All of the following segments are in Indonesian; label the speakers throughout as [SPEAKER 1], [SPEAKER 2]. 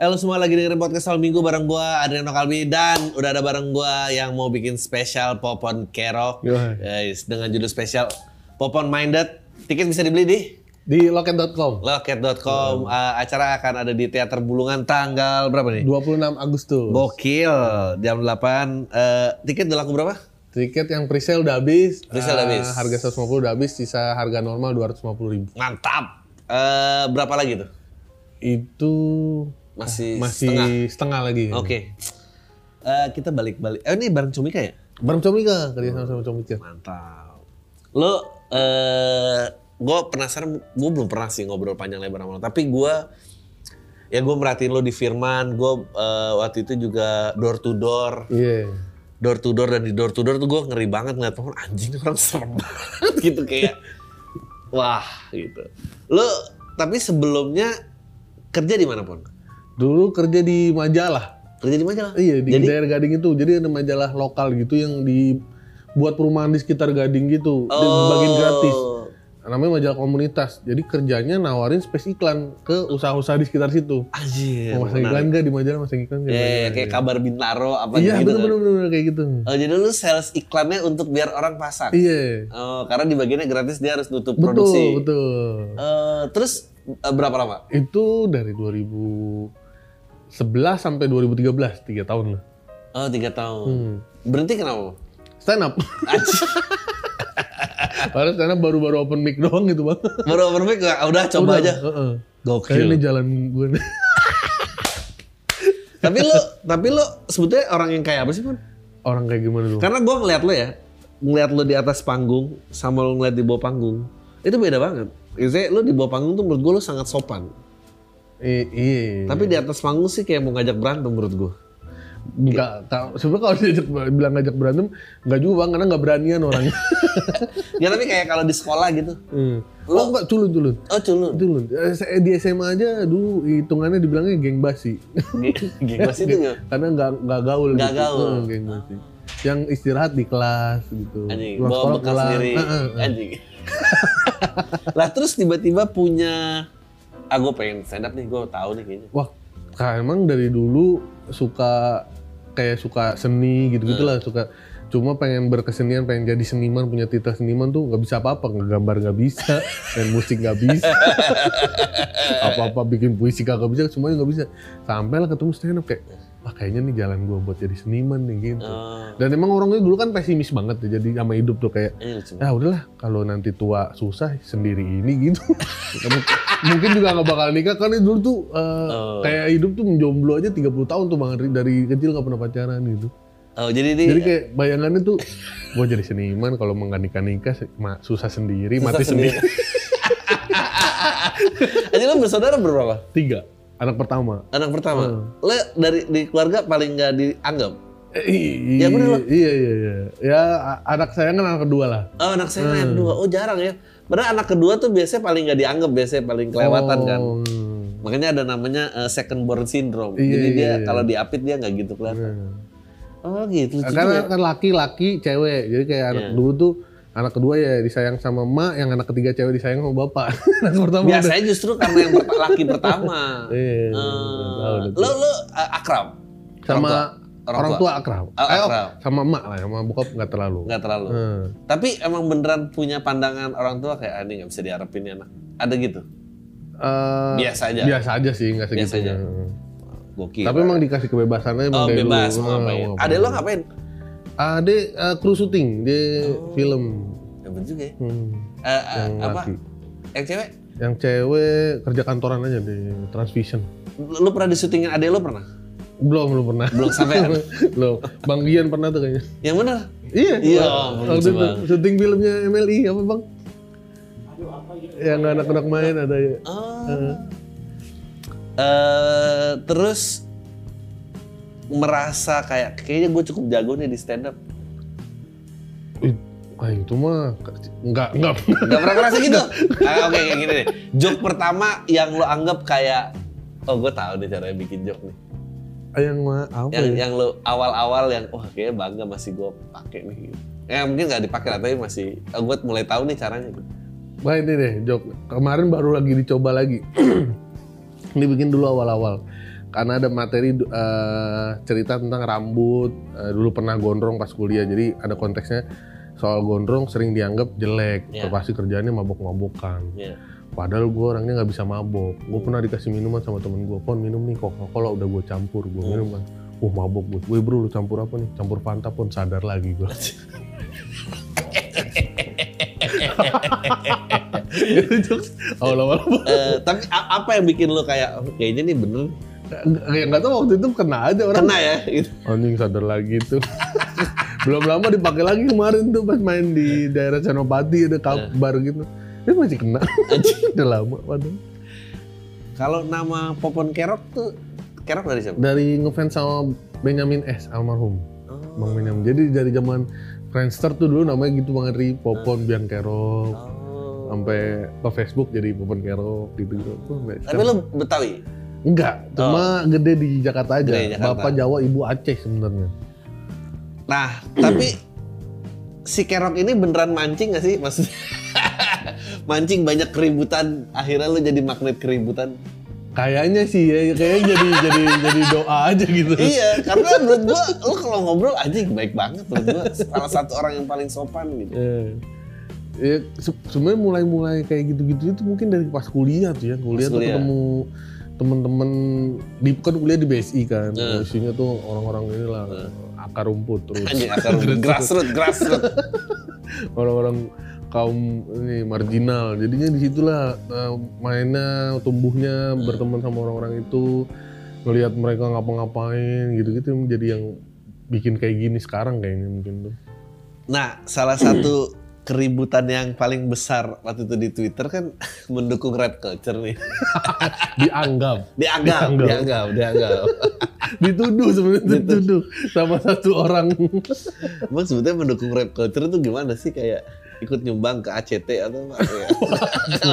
[SPEAKER 1] Halo semua lagi dengerin podcast Al Minggu bareng gua Adriano Kalbi dan udah ada bareng gua yang mau bikin spesial Popon Kerok. Guys, dengan judul spesial Popon Minded. Tiket bisa dibeli di
[SPEAKER 2] Di loket.com.
[SPEAKER 1] loket.com. Uh, acara akan ada di Teater Bulungan tanggal berapa nih?
[SPEAKER 2] 26 Agustus.
[SPEAKER 1] Gokil. Jam 8. Uh, tiket udah laku berapa?
[SPEAKER 2] Tiket yang presale udah habis.
[SPEAKER 1] Presale udah
[SPEAKER 2] Eh,
[SPEAKER 1] habis.
[SPEAKER 2] Harga 150 udah habis, sisa harga normal 250 ribu.
[SPEAKER 1] Mantap. Eh, berapa lagi tuh?
[SPEAKER 2] Itu
[SPEAKER 1] Masih,
[SPEAKER 2] masih
[SPEAKER 1] setengah.
[SPEAKER 2] setengah, lagi.
[SPEAKER 1] Oke. Eh, kita balik-balik. Eh, ini bareng Cumika ya?
[SPEAKER 2] Bareng Comika, kerja sama sama Comika.
[SPEAKER 1] Mantap. Lo, eh, gue penasaran, gue belum pernah sih ngobrol panjang lebar sama lo. Tapi gue, ya gue merhatiin lo di Firman. Gue eh, waktu itu juga door to door,
[SPEAKER 2] Iya.
[SPEAKER 1] door to door dan di door to door tuh gue ngeri banget ngeliat pohon anjing orang serem banget gitu kayak, wah gitu. Lo, tapi sebelumnya kerja di mana pun?
[SPEAKER 2] Dulu kerja di majalah.
[SPEAKER 1] Kerja di majalah.
[SPEAKER 2] Iya, di
[SPEAKER 1] Jadi
[SPEAKER 2] daerah Gading itu. Jadi ada majalah lokal gitu yang dibuat perumahan di sekitar Gading gitu. Dan dibagiin gratis. Namanya majalah komunitas. Jadi kerjanya nawarin space iklan ke usaha-usaha di sekitar situ.
[SPEAKER 1] Anjir.
[SPEAKER 2] Mau masang iklan nggak di majalah masang iklan nggak?
[SPEAKER 1] Ya, ya, kayak kabar Bintaro apa
[SPEAKER 2] Iya
[SPEAKER 1] gitu.
[SPEAKER 2] bener
[SPEAKER 1] kan?
[SPEAKER 2] bener bener kayak gitu.
[SPEAKER 1] Oh, jadi lu sales iklannya untuk biar orang pasang.
[SPEAKER 2] Iya.
[SPEAKER 1] Oh, karena di bagiannya gratis dia harus nutup
[SPEAKER 2] Betul
[SPEAKER 1] produksi.
[SPEAKER 2] betul.
[SPEAKER 1] Eh, terus eh, berapa lama?
[SPEAKER 2] Itu dari 2011 sampai 2013 tiga tahun lah.
[SPEAKER 1] Oh, tiga tahun.
[SPEAKER 2] Hmm.
[SPEAKER 1] Berhenti kenapa?
[SPEAKER 2] Stand up. Padahal stand up baru-baru open mic doang gitu bang.
[SPEAKER 1] Baru open mic udah coba
[SPEAKER 2] Udah,
[SPEAKER 1] aja.
[SPEAKER 2] heeh.
[SPEAKER 1] Gokil.
[SPEAKER 2] Kayaknya ini jalan gue nih.
[SPEAKER 1] tapi lu, tapi lu sebetulnya orang yang kayak apa sih pun?
[SPEAKER 2] Orang kayak gimana tuh?
[SPEAKER 1] Karena gua ngeliat lu ya, ngeliat lu di atas panggung sama lu ngeliat di bawah panggung, itu beda banget. Maksudnya lu di bawah panggung tuh menurut gua lu sangat sopan.
[SPEAKER 2] Iya.
[SPEAKER 1] Tapi di atas panggung sih kayak mau ngajak berantem menurut gua.
[SPEAKER 2] Enggak, kalau- sebenarnya kalau diajak bilang ngajak berantem, enggak juga bang, karena enggak beranian orangnya.
[SPEAKER 1] ya tapi kayak kalau di sekolah gitu.
[SPEAKER 2] Hmm. Oh enggak, culun culun.
[SPEAKER 1] Oh culun.
[SPEAKER 2] Culun. Eh, di SMA aja dulu hitungannya dibilangnya geng basi.
[SPEAKER 1] Gimana sih itu nggak?
[SPEAKER 2] karena nggak nggak gaul
[SPEAKER 1] Nggak
[SPEAKER 2] gitu.
[SPEAKER 1] gaul.
[SPEAKER 2] Heeh, geng basi. Yang istirahat di kelas gitu.
[SPEAKER 1] Anjing, bawa bekal sendiri. Anjing. lah terus tiba-tiba punya, ah gue pengen stand up nih, gue tahu nih kayaknya.
[SPEAKER 2] Wah, Kak, emang dari dulu suka kayak suka seni gitu gitulah suka cuma pengen berkesenian pengen jadi seniman punya titel seniman tuh nggak bisa apa-apa ngegambar nggak bisa dan musik nggak bisa apa-apa bikin puisi kagak bisa semuanya nggak bisa sampai lah ketemu stand up kayak wah kayaknya nih jalan gua buat jadi seniman nih gitu.
[SPEAKER 1] Oh,
[SPEAKER 2] dan emang orangnya dulu kan pesimis banget ya jadi sama hidup tuh kayak
[SPEAKER 1] ini
[SPEAKER 2] ya udahlah kalau nanti tua susah sendiri ini gitu. Kamu- mungkin juga nggak bakal nikah karena dulu tuh eh,
[SPEAKER 1] Oh.
[SPEAKER 2] kayak hidup tuh menjomblo aja 30 tahun tuh bang dari kecil nggak pernah pacaran gitu.
[SPEAKER 1] Oh jadi dia
[SPEAKER 2] jadi kayak bayangannya tuh gua jadi seniman kalau mau nikah nikah susah sendiri mati sendiri,
[SPEAKER 1] Aja lo bersaudara berapa?
[SPEAKER 2] tiga anak pertama
[SPEAKER 1] Anak pertama.
[SPEAKER 2] Hmm.
[SPEAKER 1] Lo dari di keluarga paling nggak dianggap.
[SPEAKER 2] Eh, i-
[SPEAKER 1] Ya, bener loh.
[SPEAKER 2] iya iya iya ya anak saya kan anak kedua lah
[SPEAKER 1] Oh anak saya yang dua. Oh jarang ya. Padahal anak kedua tuh biasanya paling nggak dianggap, biasanya paling kelewatan kan.
[SPEAKER 2] Oh, hmm.
[SPEAKER 1] Makanya ada namanya eh, second born syndrome.
[SPEAKER 2] Iya,
[SPEAKER 1] Jadi dia
[SPEAKER 2] iya.
[SPEAKER 1] kalau diapit dia nggak gitu kelihatan.
[SPEAKER 2] Hmm.
[SPEAKER 1] Oh gitu.
[SPEAKER 2] Karena
[SPEAKER 1] juga.
[SPEAKER 2] kan laki-laki cewek, jadi kayak anak
[SPEAKER 1] Iya.
[SPEAKER 2] dulu tuh anak kedua ya disayang sama emak, yang anak ketiga cewek disayang sama bapak. anak pertama udah-
[SPEAKER 1] Biasanya justru karena yang perta- laki pertama.
[SPEAKER 2] Iya,
[SPEAKER 1] Eh,
[SPEAKER 2] tuh.
[SPEAKER 1] lo lo eh, akrab
[SPEAKER 2] sama
[SPEAKER 1] Orang
[SPEAKER 2] orang,
[SPEAKER 1] tua.
[SPEAKER 2] tua akrab.
[SPEAKER 1] Oh,
[SPEAKER 2] Eh, oh,
[SPEAKER 1] akrab.
[SPEAKER 2] sama emak lah, sama bokap nggak terlalu.
[SPEAKER 1] nggak terlalu.
[SPEAKER 2] Hmm.
[SPEAKER 1] Tapi emang beneran punya pandangan orang tua kayak ah, ini nggak bisa diharapin ya anak. Ada gitu.
[SPEAKER 2] Eh,
[SPEAKER 1] Biasa aja.
[SPEAKER 2] Biasa aja sih, nggak
[SPEAKER 1] Biasa
[SPEAKER 2] segitu.
[SPEAKER 1] aja. Gokil.
[SPEAKER 2] Tapi emang dikasih kebebasannya emang
[SPEAKER 1] oh
[SPEAKER 2] dari
[SPEAKER 1] bebas
[SPEAKER 2] dulu.
[SPEAKER 1] mau ngapain. Ada lo ngapain?
[SPEAKER 2] Ade eh, kru syuting di
[SPEAKER 1] Oh.
[SPEAKER 2] film.
[SPEAKER 1] Ya bener juga ya.
[SPEAKER 2] Hmm.
[SPEAKER 1] Eh, eh,
[SPEAKER 2] Yang
[SPEAKER 1] apa?
[SPEAKER 2] laki.
[SPEAKER 1] Yang cewek?
[SPEAKER 2] Yang cewek kerja kantoran aja di Transvision.
[SPEAKER 1] Lu pernah di syutingin adek lo pernah?
[SPEAKER 2] Belum, belum pernah.
[SPEAKER 1] Belum sampai.
[SPEAKER 2] belum. Bang Gian pernah tuh kayaknya.
[SPEAKER 1] Yang bener?
[SPEAKER 2] Iya.
[SPEAKER 1] Iya,
[SPEAKER 2] Waktu
[SPEAKER 1] lucu
[SPEAKER 2] itu syuting filmnya MLI apa bang? Yang anak-anak main ada ya.
[SPEAKER 1] Oh. Eh, terus merasa kayak kayaknya gue cukup jago nih di stand up.
[SPEAKER 2] Ah, itu mah enggak enggak
[SPEAKER 1] Gak pernah ngerasa gitu? Ah, Oke kayak gini deh. Joke pertama yang lo anggap kayak oh gue tahu nih caranya bikin joke nih.
[SPEAKER 2] yang mah apa
[SPEAKER 1] Yang
[SPEAKER 2] ya?
[SPEAKER 1] yang lo awal-awal yang wah kayaknya bangga masih gue pakai nih. Ya mungkin nggak dipakai tapi masih oh, gue mulai tahu nih caranya. gitu.
[SPEAKER 2] Wah ini deh, Jok. Kemarin baru lagi dicoba lagi. ini bikin dulu awal-awal. Karena ada materi eh, cerita tentang rambut. Eh, dulu pernah gondrong pas kuliah. Jadi ada konteksnya soal gondrong sering dianggap jelek.
[SPEAKER 1] Iya.
[SPEAKER 2] Pasti kerjaannya mabok-mabokan.
[SPEAKER 1] Iya.
[SPEAKER 2] Padahal gue orangnya nggak bisa mabok. Gue pernah dikasih minuman sama temen gue. Pon minum nih Coca-Cola udah gue campur. Gue
[SPEAKER 1] Hmm.
[SPEAKER 2] minum kan. Wah mabok gue. Wih bro lu campur apa nih? Campur Fanta pon sadar lagi gue. Itu jokes awal-awal
[SPEAKER 1] Eh, tapi apa yang bikin lo kayak oh, kayaknya nih bener
[SPEAKER 2] Kayak nggak tahu waktu itu kena aja orang.
[SPEAKER 1] kena ya gitu.
[SPEAKER 2] Anjing sadar lagi tuh. Belum lama dipakai lagi kemarin tuh pas main di daerah Senopati ada kabar gitu. Ini masih kena. Udah lama padahal.
[SPEAKER 1] Kalau nama Popon Kerok tuh Kerok dari siapa?
[SPEAKER 2] Dari ngefans sama Benyamin S almarhum. Bang Benyamin. Jadi dari zaman Friendster tuh dulu namanya gitu banget Ri, Popon Biang Kerok.
[SPEAKER 1] Oh.
[SPEAKER 2] Sampai ke Facebook jadi Popon Kerok gitu gitu.
[SPEAKER 1] Tapi lo Betawi?
[SPEAKER 2] Enggak, cuma gede di Jakarta aja.
[SPEAKER 1] Gede Jakarta.
[SPEAKER 2] Bapak Jawa, Ibu Aceh sebenarnya.
[SPEAKER 1] Nah, tapi si Kerok ini beneran mancing gak sih? Maksudnya mancing banyak keributan, akhirnya lo jadi magnet keributan.
[SPEAKER 2] Kayaknya sih ya, kayaknya jadi jadi jadi doa aja gitu.
[SPEAKER 1] iya, karena menurut gua lo kalau ngobrol anjing baik banget menurut gua. Salah satu orang yang paling sopan gitu.
[SPEAKER 2] Eh, ya, se- sebenarnya mulai-mulai kayak gitu-gitu itu mungkin dari pas kuliah tuh ya, kuliah, tuh
[SPEAKER 1] kuliah.
[SPEAKER 2] ketemu temen-temen di kan kuliah di BSI kan,
[SPEAKER 1] Eh.
[SPEAKER 2] isinya tuh orang-orang inilah akar rumput terus.
[SPEAKER 1] Akar grassroots, grassroots.
[SPEAKER 2] orang-orang kaum ini marginal. Jadinya di situlah eh, mainnya tumbuhnya berteman sama orang-orang itu ngelihat mereka ngapa-ngapain gitu-gitu jadi yang bikin kayak gini sekarang kayaknya mungkin tuh.
[SPEAKER 1] Nah, salah satu keributan yang paling besar waktu itu di Twitter kan mendukung rap culture nih.
[SPEAKER 2] dianggap
[SPEAKER 1] Dianggap,
[SPEAKER 2] Dianggap.
[SPEAKER 1] dianggap, dianggap.
[SPEAKER 2] dituduh sebenarnya dituduh sama satu orang
[SPEAKER 1] Emang sebetulnya mendukung rap culture itu gimana sih kayak ikut nyumbang ke ACT atau apa ya?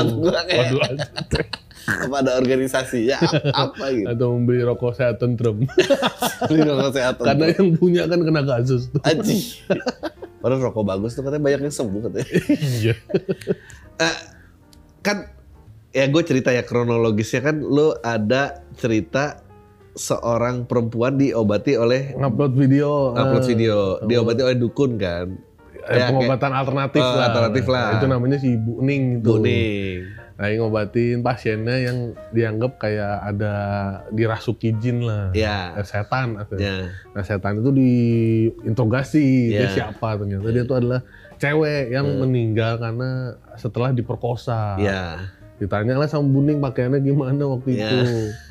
[SPEAKER 1] Gua kayak
[SPEAKER 2] Waduh, anjing.
[SPEAKER 1] apa ada organisasi ya apa gitu?
[SPEAKER 2] atau membeli rokok sehat tentrem
[SPEAKER 1] Beli rokok kesehatan.
[SPEAKER 2] karena yang punya kan kena kasus tuh
[SPEAKER 1] Anjing. Padahal rokok bagus tuh katanya banyak yang sembuh katanya.
[SPEAKER 2] iya.
[SPEAKER 1] Eh, kan ya gue cerita ya kronologisnya kan lo ada cerita seorang perempuan diobati oleh
[SPEAKER 2] ngupload video.
[SPEAKER 1] Upload
[SPEAKER 2] eh,
[SPEAKER 1] video. diobati oleh dukun kan.
[SPEAKER 2] Eh,
[SPEAKER 1] Ya,
[SPEAKER 2] pengobatan alternatif
[SPEAKER 1] Oh,
[SPEAKER 2] lah.
[SPEAKER 1] alternatif lah.
[SPEAKER 2] itu namanya si Bu Ning itu.
[SPEAKER 1] Kuning
[SPEAKER 2] Nah, ngobatin pasiennya yang dianggap kayak ada dirasuki jin lah.
[SPEAKER 1] ya
[SPEAKER 2] setan
[SPEAKER 1] ya
[SPEAKER 2] Nah, setan itu diinterogasi dia
[SPEAKER 1] Iya.
[SPEAKER 2] siapa ternyata dia itu adalah cewek yang
[SPEAKER 1] Hmm.
[SPEAKER 2] meninggal karena setelah diperkosa.
[SPEAKER 1] ya
[SPEAKER 2] Ditanya lah sama Buning pakaiannya gimana waktu
[SPEAKER 1] Iya.
[SPEAKER 2] itu.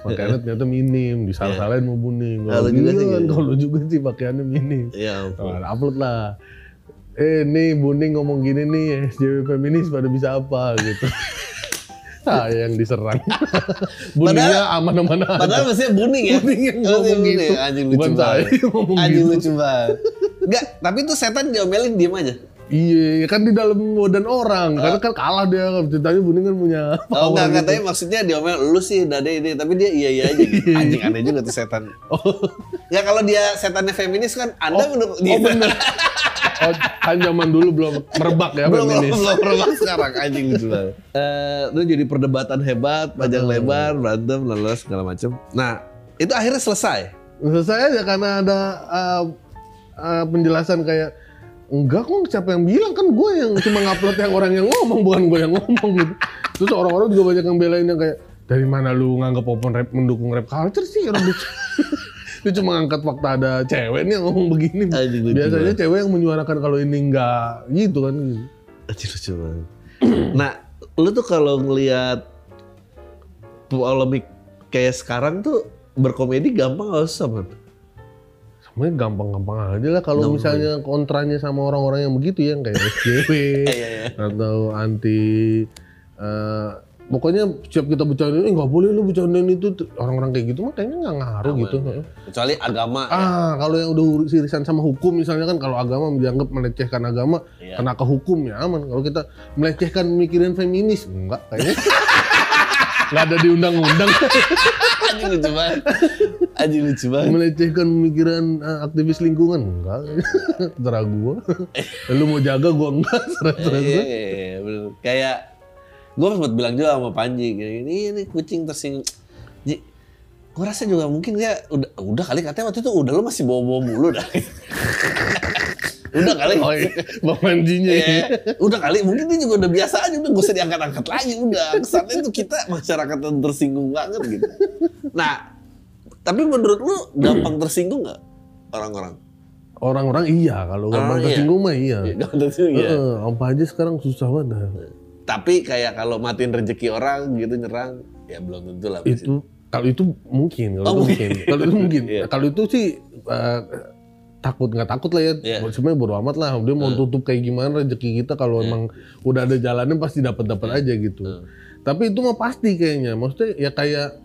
[SPEAKER 2] Pakaiannya ternyata minim, disalah-salahin sama Buning.
[SPEAKER 1] Kalau juga sih gitu.
[SPEAKER 2] kalau juga sih pakaiannya minim.
[SPEAKER 1] ya ampun.
[SPEAKER 2] Nah, upload lah. Eh nih Buning ngomong gini nih SJW feminis pada bisa apa gitu. Saya yang diserang. Buningnya aman-aman aja.
[SPEAKER 1] padahal mestinya buning ya
[SPEAKER 2] Buning yang ngomong
[SPEAKER 1] buning.
[SPEAKER 2] gitu.
[SPEAKER 1] anjing lucu
[SPEAKER 2] Bukan saya
[SPEAKER 1] banget
[SPEAKER 2] ngomong
[SPEAKER 1] anjing
[SPEAKER 2] gitu.
[SPEAKER 1] lucu banget Enggak, tapi itu setan diomelin diem aja
[SPEAKER 2] Iya, kan di dalam badan orang. Karena kan kalah dia. Ceritanya Buning kan punya
[SPEAKER 1] Oh enggak,
[SPEAKER 2] gitu.
[SPEAKER 1] katanya maksudnya diomel lu sih dade ini tapi dia iya iya aja gitu. Anjing aneh juga tuh setan.
[SPEAKER 2] Oh,
[SPEAKER 1] Ya kalau dia setannya feminis kan Anda menurut
[SPEAKER 2] oh bener. Oh, kan zaman dulu belum merebak ya
[SPEAKER 1] belum belum
[SPEAKER 2] feminis.
[SPEAKER 1] belum pernah sekarang anjing banget. Eh, itu jadi perdebatan hebat, panjang lebar, berantem, lalu segala macam. Nah, itu akhirnya selesai.
[SPEAKER 2] Selesai aja karena ada uh, uh, penjelasan kayak enggak kok siapa yang bilang kan gue yang cuma ngupload yang orang yang ngomong bukan gue yang ngomong gitu. Terus orang-orang juga banyak yang belain yang kayak dari mana lu nganggap open rap mendukung rap culture sih orang. Lu cuma ngangkat fakta ada cewek nih yang ngomong begini.
[SPEAKER 1] Lucu
[SPEAKER 2] Biasanya
[SPEAKER 1] banget.
[SPEAKER 2] cewek yang menyuarakan kalau ini enggak gitu kan.
[SPEAKER 1] Anjing lucu banget. nah, lu tuh kalau ngelihat polemik kayak sekarang tuh berkomedi gampang gak usah, Man?
[SPEAKER 2] Sebenarnya gampang-gampang aja lah kalau misalnya kontranya sama orang-orang yang begitu ya yang kayak SJW
[SPEAKER 1] Iya, iya.
[SPEAKER 2] atau anti eh, pokoknya siap kita bercandain, eh nggak boleh lu bercandain itu. Orang-orang kayak gitu mah kayaknya nggak ngaruh
[SPEAKER 1] Aman,
[SPEAKER 2] gitu.
[SPEAKER 1] ya. Kecuali agama. ya.
[SPEAKER 2] Ah, kalau yang udah irisan sama hukum misalnya kan kalau agama dianggap melecehkan agama,
[SPEAKER 1] Iya.
[SPEAKER 2] kena ke hukum ya aman. Kalau kita melecehkan mikirin feminis, enggak kayaknya. Enggak ada di undang-undang.
[SPEAKER 1] Anjing lucu banget. Anjing lucu banget.
[SPEAKER 2] melecehkan pemikiran eh, aktivis lingkungan, enggak. Terserah gua. Lu mau jaga gua enggak, terserah
[SPEAKER 1] Iya,
[SPEAKER 2] gua.
[SPEAKER 1] iya, iya. Kayak gue sempat bilang juga sama Panji, gini, ini, ini kucing tersinggung. Ji, gue rasa juga mungkin dia udah, udah kali katanya waktu itu udah lu masih bawa-bawa mulu dah. udah kali.
[SPEAKER 2] Oh iya, Bang Manjinya
[SPEAKER 1] Iya,
[SPEAKER 2] ya.
[SPEAKER 1] udah kali mungkin dia juga udah biasa aja udah gak usah diangkat-angkat lagi udah kesannya tuh kita masyarakat yang tersinggung banget gitu nah tapi menurut lu gampang tersinggung nggak orang-orang
[SPEAKER 2] Orang-orang iya, kalau gampang
[SPEAKER 1] iya.
[SPEAKER 2] tersinggung mah iya.
[SPEAKER 1] Gampang tersinggung ya
[SPEAKER 2] Heeh, apa aja sekarang susah banget.
[SPEAKER 1] Tapi kayak kalau matiin rezeki orang gitu nyerang ya belum tentu lah.
[SPEAKER 2] Itu kalau itu mungkin, kalau
[SPEAKER 1] Oh,
[SPEAKER 2] itu
[SPEAKER 1] mungkin.
[SPEAKER 2] mungkin. Kalau itu mungkin.
[SPEAKER 1] Iya.
[SPEAKER 2] Kalau itu sih eh, takut nggak takut lah ya.
[SPEAKER 1] Iya.
[SPEAKER 2] Sebenarnya bodo amat lah. Dia mau tutup kayak gimana rezeki kita kalau emang udah ada jalannya pasti dapat dapat aja gitu.
[SPEAKER 1] Hmm.
[SPEAKER 2] Tapi itu mah pasti kayaknya. Maksudnya ya kayak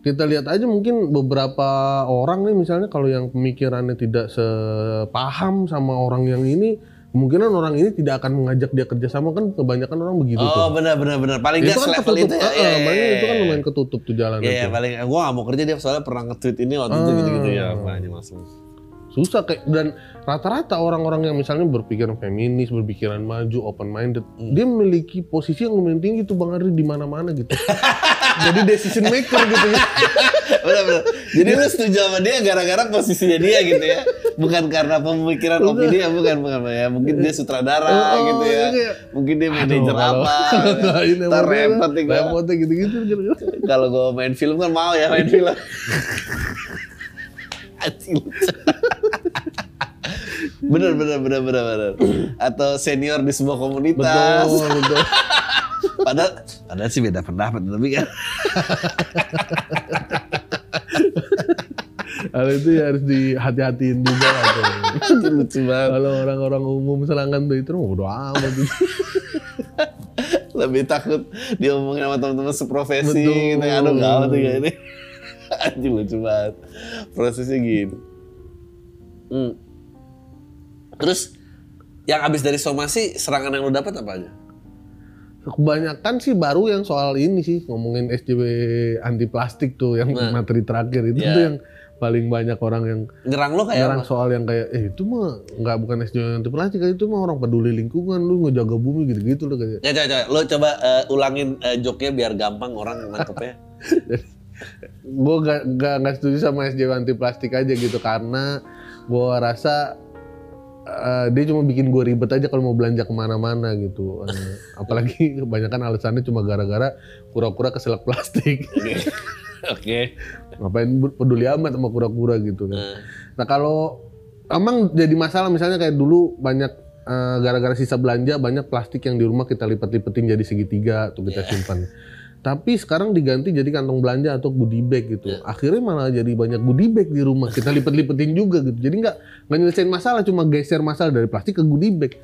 [SPEAKER 2] kita lihat aja mungkin beberapa orang nih misalnya kalau yang pemikirannya tidak sepaham sama orang yang ini kemungkinan orang ini tidak akan mengajak dia kerjasama kan kebanyakan orang begitu tuh.
[SPEAKER 1] oh benar benar benar paling
[SPEAKER 2] itu
[SPEAKER 1] nggak
[SPEAKER 2] kan ketutup,
[SPEAKER 1] itu ya iya,
[SPEAKER 2] paling
[SPEAKER 1] iya,
[SPEAKER 2] itu kan
[SPEAKER 1] iya.
[SPEAKER 2] lumayan ketutup tuh jalan
[SPEAKER 1] Iya,
[SPEAKER 2] itu.
[SPEAKER 1] paling gue gak mau kerja dia soalnya pernah nge-tweet ini waktu itu
[SPEAKER 2] Ah.
[SPEAKER 1] gitu-gitu ya makanya maksud.
[SPEAKER 2] Susah kayak dan rata-rata orang-orang yang misalnya berpikiran feminis, berpikiran maju, open minded,
[SPEAKER 1] Hmm.
[SPEAKER 2] dia memiliki posisi yang lumayan tinggi tuh Bang Ari di mana-mana gitu. Jadi decision maker gitu ya.
[SPEAKER 1] benar benar. Jadi lu setuju sama dia gara-gara posisinya dia gitu ya. Bukan karena pemikiran opini ya, bukan bukan ya. Mungkin dia sutradara
[SPEAKER 2] Oh,
[SPEAKER 1] gitu ya.
[SPEAKER 2] iya.
[SPEAKER 1] Mungkin dia manajer apa. Ntar
[SPEAKER 2] emang
[SPEAKER 1] repot nih gua.
[SPEAKER 2] Repotnya gitu-gitu. gitu.
[SPEAKER 1] Kalau gue main film kan mau ya main film. Anjing. Bener bener bener bener bener. Atau senior di sebuah komunitas.
[SPEAKER 2] Betul, betul.
[SPEAKER 1] Padahal padahal sih beda pendapat tapi kan.
[SPEAKER 2] Hal itu ya harus dihati-hatiin juga lah.
[SPEAKER 1] Anjing, lucu banget.
[SPEAKER 2] Kalau orang-orang umum serangan itu mah bodo amat.
[SPEAKER 1] lebih takut diomongin sama teman-teman seprofesi
[SPEAKER 2] Betul.
[SPEAKER 1] gitu aduh gawat tuh kayak ini anjing lucu banget prosesnya gini Hmm. Terus yang abis dari somasi serangan yang lu dapat apa aja
[SPEAKER 2] Kebanyakan sih baru yang soal ini sih ngomongin SJW anti plastik tuh yang
[SPEAKER 1] Nah.
[SPEAKER 2] materi terakhir itu
[SPEAKER 1] Iya.
[SPEAKER 2] tuh yang paling banyak orang yang
[SPEAKER 1] nyerang lo kayak
[SPEAKER 2] nyerang
[SPEAKER 1] apa?
[SPEAKER 2] soal yang kayak eh itu mah nggak bukan SJW anti plastik itu mah orang peduli lingkungan lu ngejaga bumi gitu-gitu loh kayak
[SPEAKER 1] Ya coba coba lo coba eh, ulangin eh, joknya biar gampang orang nangkepnya.
[SPEAKER 2] gue gak, gak, gak setuju sama SJW anti plastik aja gitu karena gue rasa eh, dia cuma bikin gue ribet aja kalau mau belanja ke mana-mana gitu. Eh, apalagi kebanyakan alasannya cuma gara-gara kura-kura keselak plastik.
[SPEAKER 1] Oke. Oke.
[SPEAKER 2] ngapain peduli amat sama kura-kura gitu kan.
[SPEAKER 1] Eh,
[SPEAKER 2] nah kalau emang jadi masalah misalnya kayak dulu banyak gara-gara sisa belanja banyak plastik yang di rumah kita lipat-lipetin jadi segitiga tuh kita simpan tapi sekarang diganti jadi kantong belanja atau goodie bag gitu. Akhirnya malah jadi banyak goodie bag di rumah. Kita lipet-lipetin juga gitu. Jadi nggak nggak nyelesain masalah cuma geser masalah dari plastik ke goodie bag.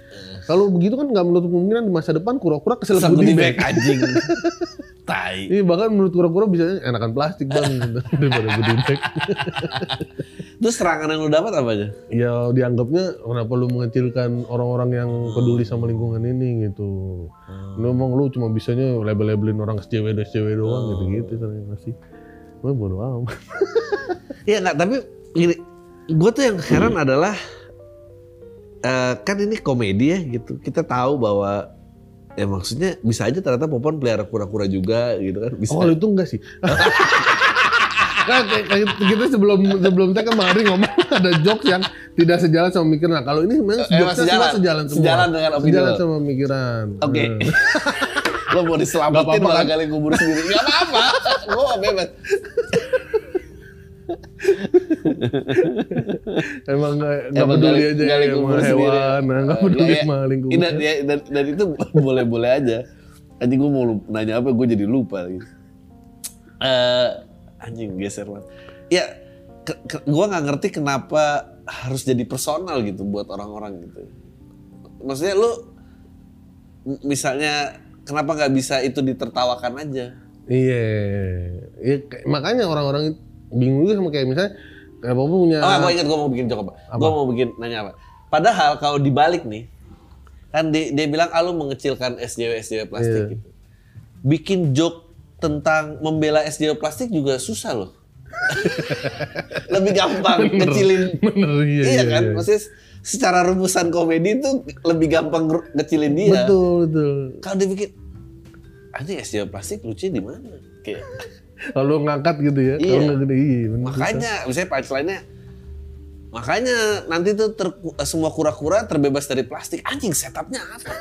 [SPEAKER 2] Kalau begitu kan nggak menutup kemungkinan di masa depan kura-kura
[SPEAKER 1] Kesel
[SPEAKER 2] goodie
[SPEAKER 1] goodie
[SPEAKER 2] bag.
[SPEAKER 1] bag anjing. Tai.
[SPEAKER 2] ini bahkan menurut kura-kura bisa enakan plastik bang daripada bag
[SPEAKER 1] Terus serangan yang lu dapat apa aja?
[SPEAKER 2] ya dianggapnya kenapa lu mengecilkan orang-orang yang peduli sama lingkungan ini gitu. Lu emang lu cuma bisanya label-labelin orang SJW dan SJW doang gitu-gitu kan masih. Gue bodo amat.
[SPEAKER 1] Iya nggak tapi gini, gue tuh yang heran adalah eh, kan ini komedi ya gitu. Kita tahu bahwa ya maksudnya bisa aja ternyata Popon pelihara kura-kura juga gitu kan. Bisa.
[SPEAKER 2] Oh itu enggak sih. Kan kayak, kayak kita sebelum sebelum tag kemarin ngomong ada jokes yang tidak sejalan sama pemikiran. Nah, kalau ini memang
[SPEAKER 1] Eh, sejalan.
[SPEAKER 2] sejalan semua.
[SPEAKER 1] Sejalan dengan opini
[SPEAKER 2] Sejalan
[SPEAKER 1] lo.
[SPEAKER 2] sama pemikiran.
[SPEAKER 1] Oke.
[SPEAKER 2] Hmm.
[SPEAKER 1] Lo mau diselamatin
[SPEAKER 2] Nggak
[SPEAKER 1] malah
[SPEAKER 2] kan?
[SPEAKER 1] gali kubur sendiri. Gak apa-apa. Gue bebas.
[SPEAKER 2] Emang nggak peduli aja
[SPEAKER 1] gali
[SPEAKER 2] ya sama
[SPEAKER 1] sendiri.
[SPEAKER 2] hewan, nggak peduli sama lingkungan.
[SPEAKER 1] Dan, ya, dan, dan itu boleh-boleh aja. Anjing gue mau nanya apa, gue jadi lupa gitu. Eh, anjing geser banget. Ya, ke- ke- gue nggak ngerti kenapa harus jadi personal gitu buat orang-orang gitu. Maksudnya lu misalnya kenapa nggak bisa itu ditertawakan aja?
[SPEAKER 2] Iya, kayak- makanya orang-orang itu bingung juga sama kayak misalnya kayak apa punya
[SPEAKER 1] Oh, gue ingat gue mau bikin joke apa? Gue mau bikin nanya apa? Padahal kalau dibalik nih, kan dia, dia bilang ah lu mengecilkan SJW SJW plastik
[SPEAKER 2] Iya.
[SPEAKER 1] gitu. Bikin joke tentang membela SJW plastik juga susah loh. Lebih gampang ngecilin.
[SPEAKER 2] bener iya,
[SPEAKER 1] iya, kan?
[SPEAKER 2] iya.
[SPEAKER 1] Maksudnya secara rumusan komedi itu lebih gampang ngecilin dia.
[SPEAKER 2] betul betul
[SPEAKER 1] Kalau dia bikin, anjing SJW plastik lucu di mana? Kayak
[SPEAKER 2] kalau ngangkat gitu ya
[SPEAKER 1] Iya.
[SPEAKER 2] kalau gede iya.
[SPEAKER 1] Makanya, misalnya punchline-nya, makanya nanti tuh ter- semua kura-kura terbebas dari plastik. Anjing, setupnya apa?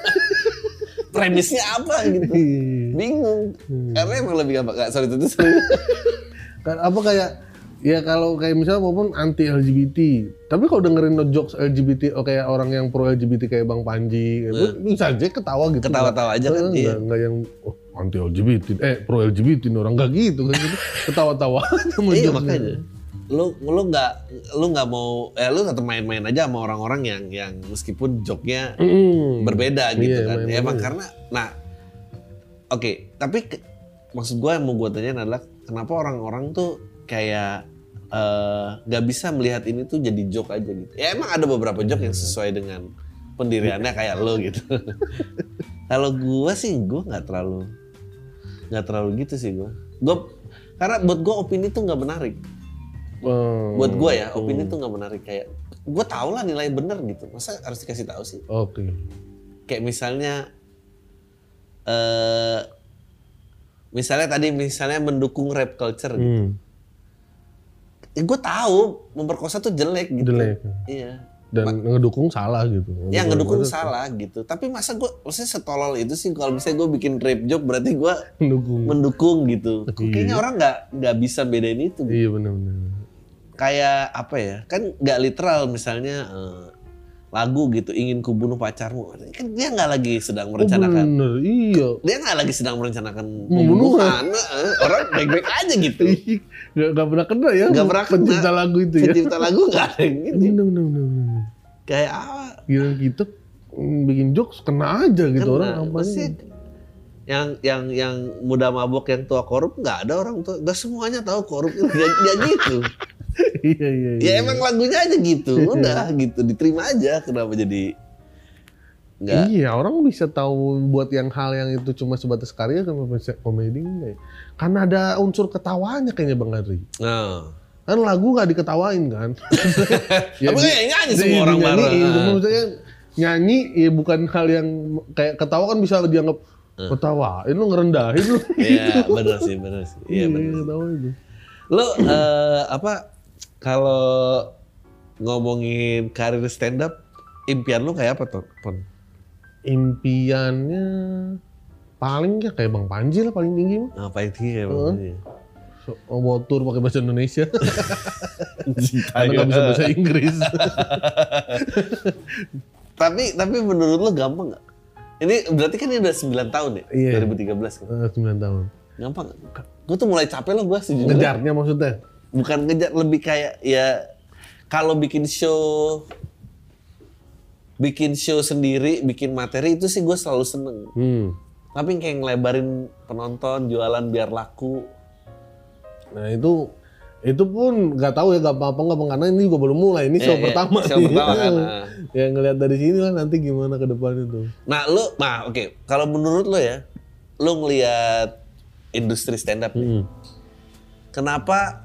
[SPEAKER 1] Premisnya apa gitu?
[SPEAKER 2] Iya.
[SPEAKER 1] Bingung. Karena emang lebih gampang. Gak, sorry, itu sorry.
[SPEAKER 2] Kan apa kayak ya kalau kayak misalnya maupun anti LGBT tapi kalau dengerin no jokes LGBT oh kayak orang yang pro LGBT kayak Bang Panji gitu, bisa aja ketawa gitu
[SPEAKER 1] Ketawa-tawa aja kan,
[SPEAKER 2] Nggak-
[SPEAKER 1] iya.
[SPEAKER 2] nggak nggak yang oh, anti LGBT eh pro LGBT orang nggak gitu kan gitu ketawa-tawa
[SPEAKER 1] iya, makanya. Lu lu nggak lu nggak mau eh lu tetap main-main aja sama orang-orang yang yang meskipun joknya
[SPEAKER 2] Mm.
[SPEAKER 1] berbeda gitu
[SPEAKER 2] Iya,
[SPEAKER 1] kan.
[SPEAKER 2] main-main
[SPEAKER 1] Emang
[SPEAKER 2] aja.
[SPEAKER 1] karena nah oke, tapi ke- maksud gue yang mau gue tanyain adalah kenapa orang-orang tuh kayak eh, nggak bisa melihat ini tuh jadi joke aja gitu. Ya emang ada beberapa joke yang sesuai dengan pendiriannya kayak lo gitu. Kalau gue sih gue nggak terlalu nggak terlalu gitu sih gue. Gue karena buat gue opini tuh nggak menarik.
[SPEAKER 2] Oh,
[SPEAKER 1] Buat gue ya opini tuh nggak menarik kayak gue tau lah nilai bener gitu. Masa harus dikasih tahu sih?
[SPEAKER 2] oke
[SPEAKER 1] kayak misalnya eh misalnya tadi misalnya mendukung rap culture gitu.
[SPEAKER 2] Hmm,
[SPEAKER 1] gue tahu memperkosa tuh jelek gitu.
[SPEAKER 2] jelek
[SPEAKER 1] Iya.
[SPEAKER 2] Dan ngedukung salah gitu
[SPEAKER 1] Yang ngedukung salah gitu. Tapi masa gue maksudnya setolol itu sih kalau misalnya gue bikin rap joke berarti gue
[SPEAKER 2] ngedukung
[SPEAKER 1] mendukung gitu.
[SPEAKER 2] Iya.
[SPEAKER 1] Kayaknya orang nggak nggak bisa bedain itu. gitu.
[SPEAKER 2] iya benar-benar
[SPEAKER 1] Kayak apa ya? Kan nggak literal misalnya eh, lagu gitu ingin kubunuh pacarmu. Kan dia nggak lagi sedang
[SPEAKER 2] oh
[SPEAKER 1] merencanakan
[SPEAKER 2] bener iya
[SPEAKER 1] dia nggak lagi sedang merencanakan
[SPEAKER 2] Pembunuhan.
[SPEAKER 1] pembunuhan. Orang baik-baik aja gitu.
[SPEAKER 2] Gak, gak pernah kena ya
[SPEAKER 1] Nggak pernah kena.
[SPEAKER 2] pencipta lagu itu ya
[SPEAKER 1] Pencipta lagu nggak ada yang gitu.
[SPEAKER 2] bener bener bener.
[SPEAKER 1] Kayak apa?
[SPEAKER 2] Kita mm, bikin jokes kena aja gitu
[SPEAKER 1] Kena.
[SPEAKER 2] orang apa
[SPEAKER 1] Maksudnya yang yang yang muda mabok yang tua korup nggak ada orang tua nggak semuanya tahu korup itu dia, dia gitu
[SPEAKER 2] iya iya
[SPEAKER 1] ya
[SPEAKER 2] iya
[SPEAKER 1] emang lagunya aja gitu udah gitu diterima aja kenapa jadi nggak
[SPEAKER 2] Iya orang bisa tahu buat yang hal yang itu cuma sebatas karya kan bisa komedi enggak ya? Karena ada unsur ketawanya kayaknya Bang Adri.
[SPEAKER 1] nah
[SPEAKER 2] Kan lagu nggak diketawain kan?
[SPEAKER 1] tapi
[SPEAKER 2] di-
[SPEAKER 1] kayak nyanyi
[SPEAKER 2] di-
[SPEAKER 1] semua orang bareng
[SPEAKER 2] dinyanyiin. Cuma maksudnya nyanyi ya bukan hal yang kayak ketawa kan bisa dianggap ketawain lu ngerendahin lu.
[SPEAKER 1] Iya benar sih benar sih iya benar
[SPEAKER 2] ketawa itu.
[SPEAKER 1] Lo eh, apa kalau ngomongin karir stand up impian lu kayak apa tuh? Pon?
[SPEAKER 2] Impiannya paling ya kayak Bang Panji lah paling tinggi mah.
[SPEAKER 1] Apa itu ya?
[SPEAKER 2] Heeh. So, oh, bawa tour pakai bahasa Indonesia. Karena nggak bisa bahasa Inggris.
[SPEAKER 1] tapi tapi menurut lo gampang nggak? Ini berarti kan ini udah 9 tahun ya?
[SPEAKER 2] Iya.
[SPEAKER 1] 2013 kan?
[SPEAKER 2] Eh, 9 tahun.
[SPEAKER 1] Gampang? Gue tuh mulai capek loh gue sejujurnya.
[SPEAKER 2] Ngejarnya maksudnya?
[SPEAKER 1] Bukan ngejar, lebih kayak ya kalau bikin show bikin show sendiri, bikin materi itu sih gue selalu seneng.
[SPEAKER 2] Hmm.
[SPEAKER 1] Tapi kayak ngelebarin penonton, jualan biar laku.
[SPEAKER 2] Nah itu itu pun nggak tahu ya gampang apa nggak karena ini juga belum mulai ini show
[SPEAKER 1] Iya, iya,
[SPEAKER 2] pertama
[SPEAKER 1] show
[SPEAKER 2] nih.
[SPEAKER 1] pertama kan, nah.
[SPEAKER 2] ya ngelihat dari sini lah nanti gimana ke depan itu
[SPEAKER 1] Nah, lu, nah oke, kalau menurut lo ya, lu ngelihat industri stand up nih,
[SPEAKER 2] Hmm.
[SPEAKER 1] kenapa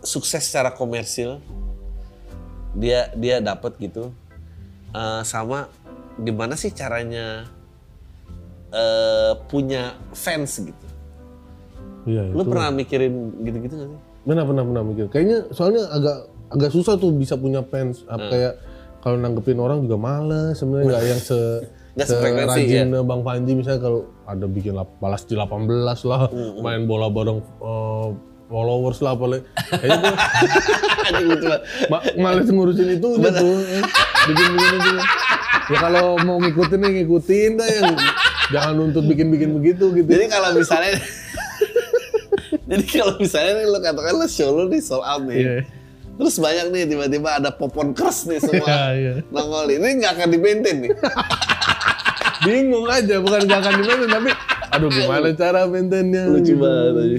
[SPEAKER 1] Sukses secara komersil, dia dia dapat gitu, Eh, sama gimana sih caranya eh, punya fans gitu?
[SPEAKER 2] iya
[SPEAKER 1] Lu
[SPEAKER 2] itu
[SPEAKER 1] pernah mikirin gitu-gitu gak sih?
[SPEAKER 2] pernah pernah pernah mikir kayaknya soalnya agak agak susah tuh bisa punya fans
[SPEAKER 1] Hmm.
[SPEAKER 2] apa kayak kalau nanggepin orang juga males sebenarnya nggak yang se
[SPEAKER 1] sefrekuensi ya.
[SPEAKER 2] Bang Panji misalnya kalau ada bikin lap- balas di 18 lah, main bola bareng eh, followers lah apa ma- males ngurusin itu udah tuh. eh, Bikin bikin itu. Ya kalau mau ngikutin ya ngikutin dah yang jangan nuntut bikin-bikin begitu gitu.
[SPEAKER 1] Jadi kalau misalnya Jadi kalau misalnya nih lo katakan lo show lo nih sold out nih.
[SPEAKER 2] Iya.
[SPEAKER 1] Terus banyak nih tiba-tiba ada popon keras nih semua.
[SPEAKER 2] Iya, iya.
[SPEAKER 1] Nongol ini nggak akan di-maintain nih.
[SPEAKER 2] Bingung aja, bukan gak akan di tapi aduh gimana cara maintainnya
[SPEAKER 1] Lucu
[SPEAKER 2] gitu.
[SPEAKER 1] banget aja.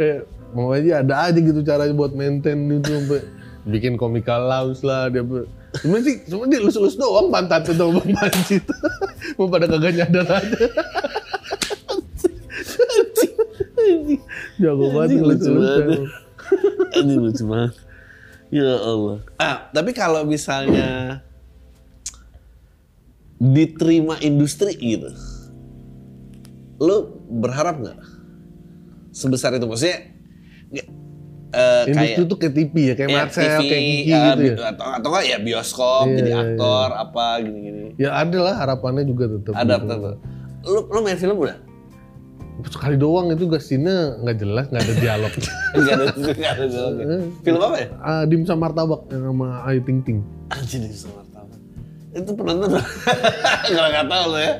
[SPEAKER 2] Kayak mau aja ada aja gitu caranya buat maintain itu sampai bikin comical lounge lah dia Sebenernya sih, cuma dia lus-lus doang pantat itu Bang Panji itu. Mau pada kagak nyadar aja. Jago banget
[SPEAKER 1] lucu banget. Ini lucu banget. Ya Allah. Ah, tapi kalau misalnya diterima industri gitu, lo berharap nggak sebesar itu maksudnya? Nggak, eh,
[SPEAKER 2] Industri
[SPEAKER 1] kayak
[SPEAKER 2] tuh kayak TV ya, kayak
[SPEAKER 1] ya,
[SPEAKER 2] Marcel,
[SPEAKER 1] TV,
[SPEAKER 2] kayak Kiki
[SPEAKER 1] ah,
[SPEAKER 2] gitu ya.
[SPEAKER 1] atau atau nggak ya bioskop
[SPEAKER 2] Iya,
[SPEAKER 1] jadi
[SPEAKER 2] iya,
[SPEAKER 1] aktor apa gini-gini.
[SPEAKER 2] Ya ada lah harapannya juga tetap.
[SPEAKER 1] Ada
[SPEAKER 2] gitu.
[SPEAKER 1] apa? Lo lo main film udah?
[SPEAKER 2] Sekali doang itu gak scene nggak jelas, nggak ada dialog.
[SPEAKER 1] Enggak ada, enggak ada dialognya. Film apa ya?
[SPEAKER 2] Ah, dimsum martabak yang sama Ayu Ting Ting.
[SPEAKER 1] Anjir sama martabak. Itu penonton kalau nggak tahu lo ya.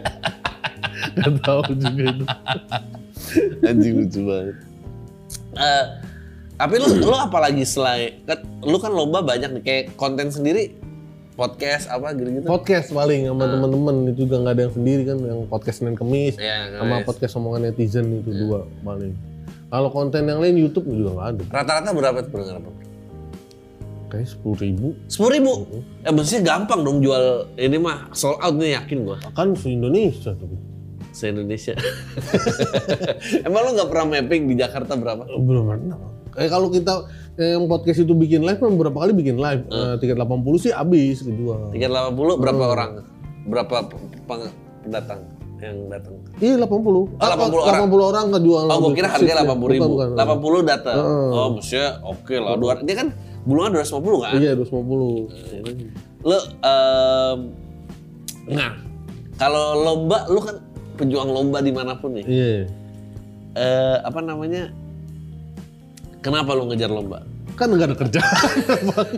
[SPEAKER 2] Gak tahu juga itu.
[SPEAKER 1] Anjing lucu banget. Eh, tapi lu lu apalagi selain kan lu kan lomba banyak nih kayak konten sendiri podcast apa gitu-gitu.
[SPEAKER 2] Podcast paling sama temen-temen itu juga nggak ada yang sendiri kan, yang podcast Senin Kemis
[SPEAKER 1] Ya,
[SPEAKER 2] sama
[SPEAKER 1] guys.
[SPEAKER 2] podcast omongan netizen itu dua paling. Kalau konten yang lain YouTube juga nggak ada.
[SPEAKER 1] Rata-rata berapa tuh pendengar?
[SPEAKER 2] Kayak sepuluh ribu.
[SPEAKER 1] Sepuluh ribu. Ya maksudnya gampang dong jual ini mah sold out nih yakin gua.
[SPEAKER 2] Kan se Indonesia tapi.
[SPEAKER 1] Se Indonesia. Emang lu nggak pernah mapping di Jakarta berapa?
[SPEAKER 2] Belum pernah. Kayak kalau kita eh, yang podcast itu bikin live kan beberapa kali bikin live. Eh, tiket 80 sih habis kejual.
[SPEAKER 1] Tiket 80 berapa orang? Berapa pendatang yang datang?
[SPEAKER 2] Iya 80.
[SPEAKER 1] Oh, 80 orang.
[SPEAKER 2] 80 orang kejual.
[SPEAKER 1] Oh, gue kira harga
[SPEAKER 2] Seat ya.
[SPEAKER 1] 80 ribu.
[SPEAKER 2] Bukan, bukan.
[SPEAKER 1] 80 datang. Oh, maksudnya oke lah. Dua, dia kan gulungan 250 kan?
[SPEAKER 2] Iya 250.
[SPEAKER 1] Lu, em, nah, kalau lomba, lu kan pejuang lomba di mana pun nih.
[SPEAKER 2] Iya.
[SPEAKER 1] Eh, apa namanya? Kenapa lu ngejar lomba?
[SPEAKER 2] kan nggak ada kerjaan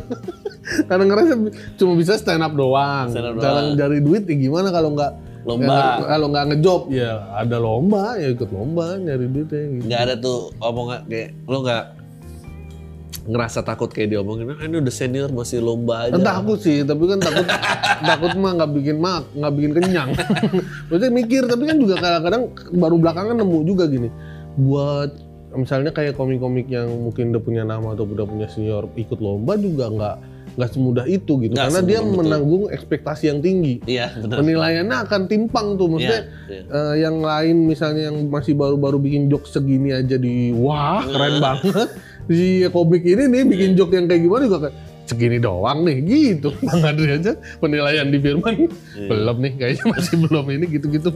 [SPEAKER 2] karena ngerasa cuma bisa stand up doang
[SPEAKER 1] Stand up
[SPEAKER 2] cara
[SPEAKER 1] doang.
[SPEAKER 2] cari duit ya gimana kalau nggak
[SPEAKER 1] Lomba.
[SPEAKER 2] ya, kalau nggak ngejob ya ada lomba ya ikut lomba nyari duitnya gitu
[SPEAKER 1] Nggak ada tuh omongan kayak lu nggak ngerasa takut kayak diomongin, ah, ini udah senior masih lomba aja.
[SPEAKER 2] Kan takut sih tapi kan takut takut mah nggak bikin mak nggak bikin kenyang maksudnya mikir tapi kan juga kadang-kadang baru belakangan nemu juga gini buat misalnya kayak komik-komik yang mungkin udah punya nama atau udah punya senior ikut lomba juga nggak nggak semudah itu gitu
[SPEAKER 1] Nggak
[SPEAKER 2] karena dia
[SPEAKER 1] itu.
[SPEAKER 2] menanggung ekspektasi yang tinggi
[SPEAKER 1] Iya, benar.
[SPEAKER 2] penilaiannya akan timpang tuh maksudnya
[SPEAKER 1] Iya, iya.
[SPEAKER 2] eh, yang lain misalnya yang masih baru-baru bikin joke segini aja di wah keren banget si komik ini nih bikin joke yang kayak gimana juga kayak segini doang nih gitu bang Adri aja penilaian di Firman belum nih kayaknya masih belum ini gitu-gitu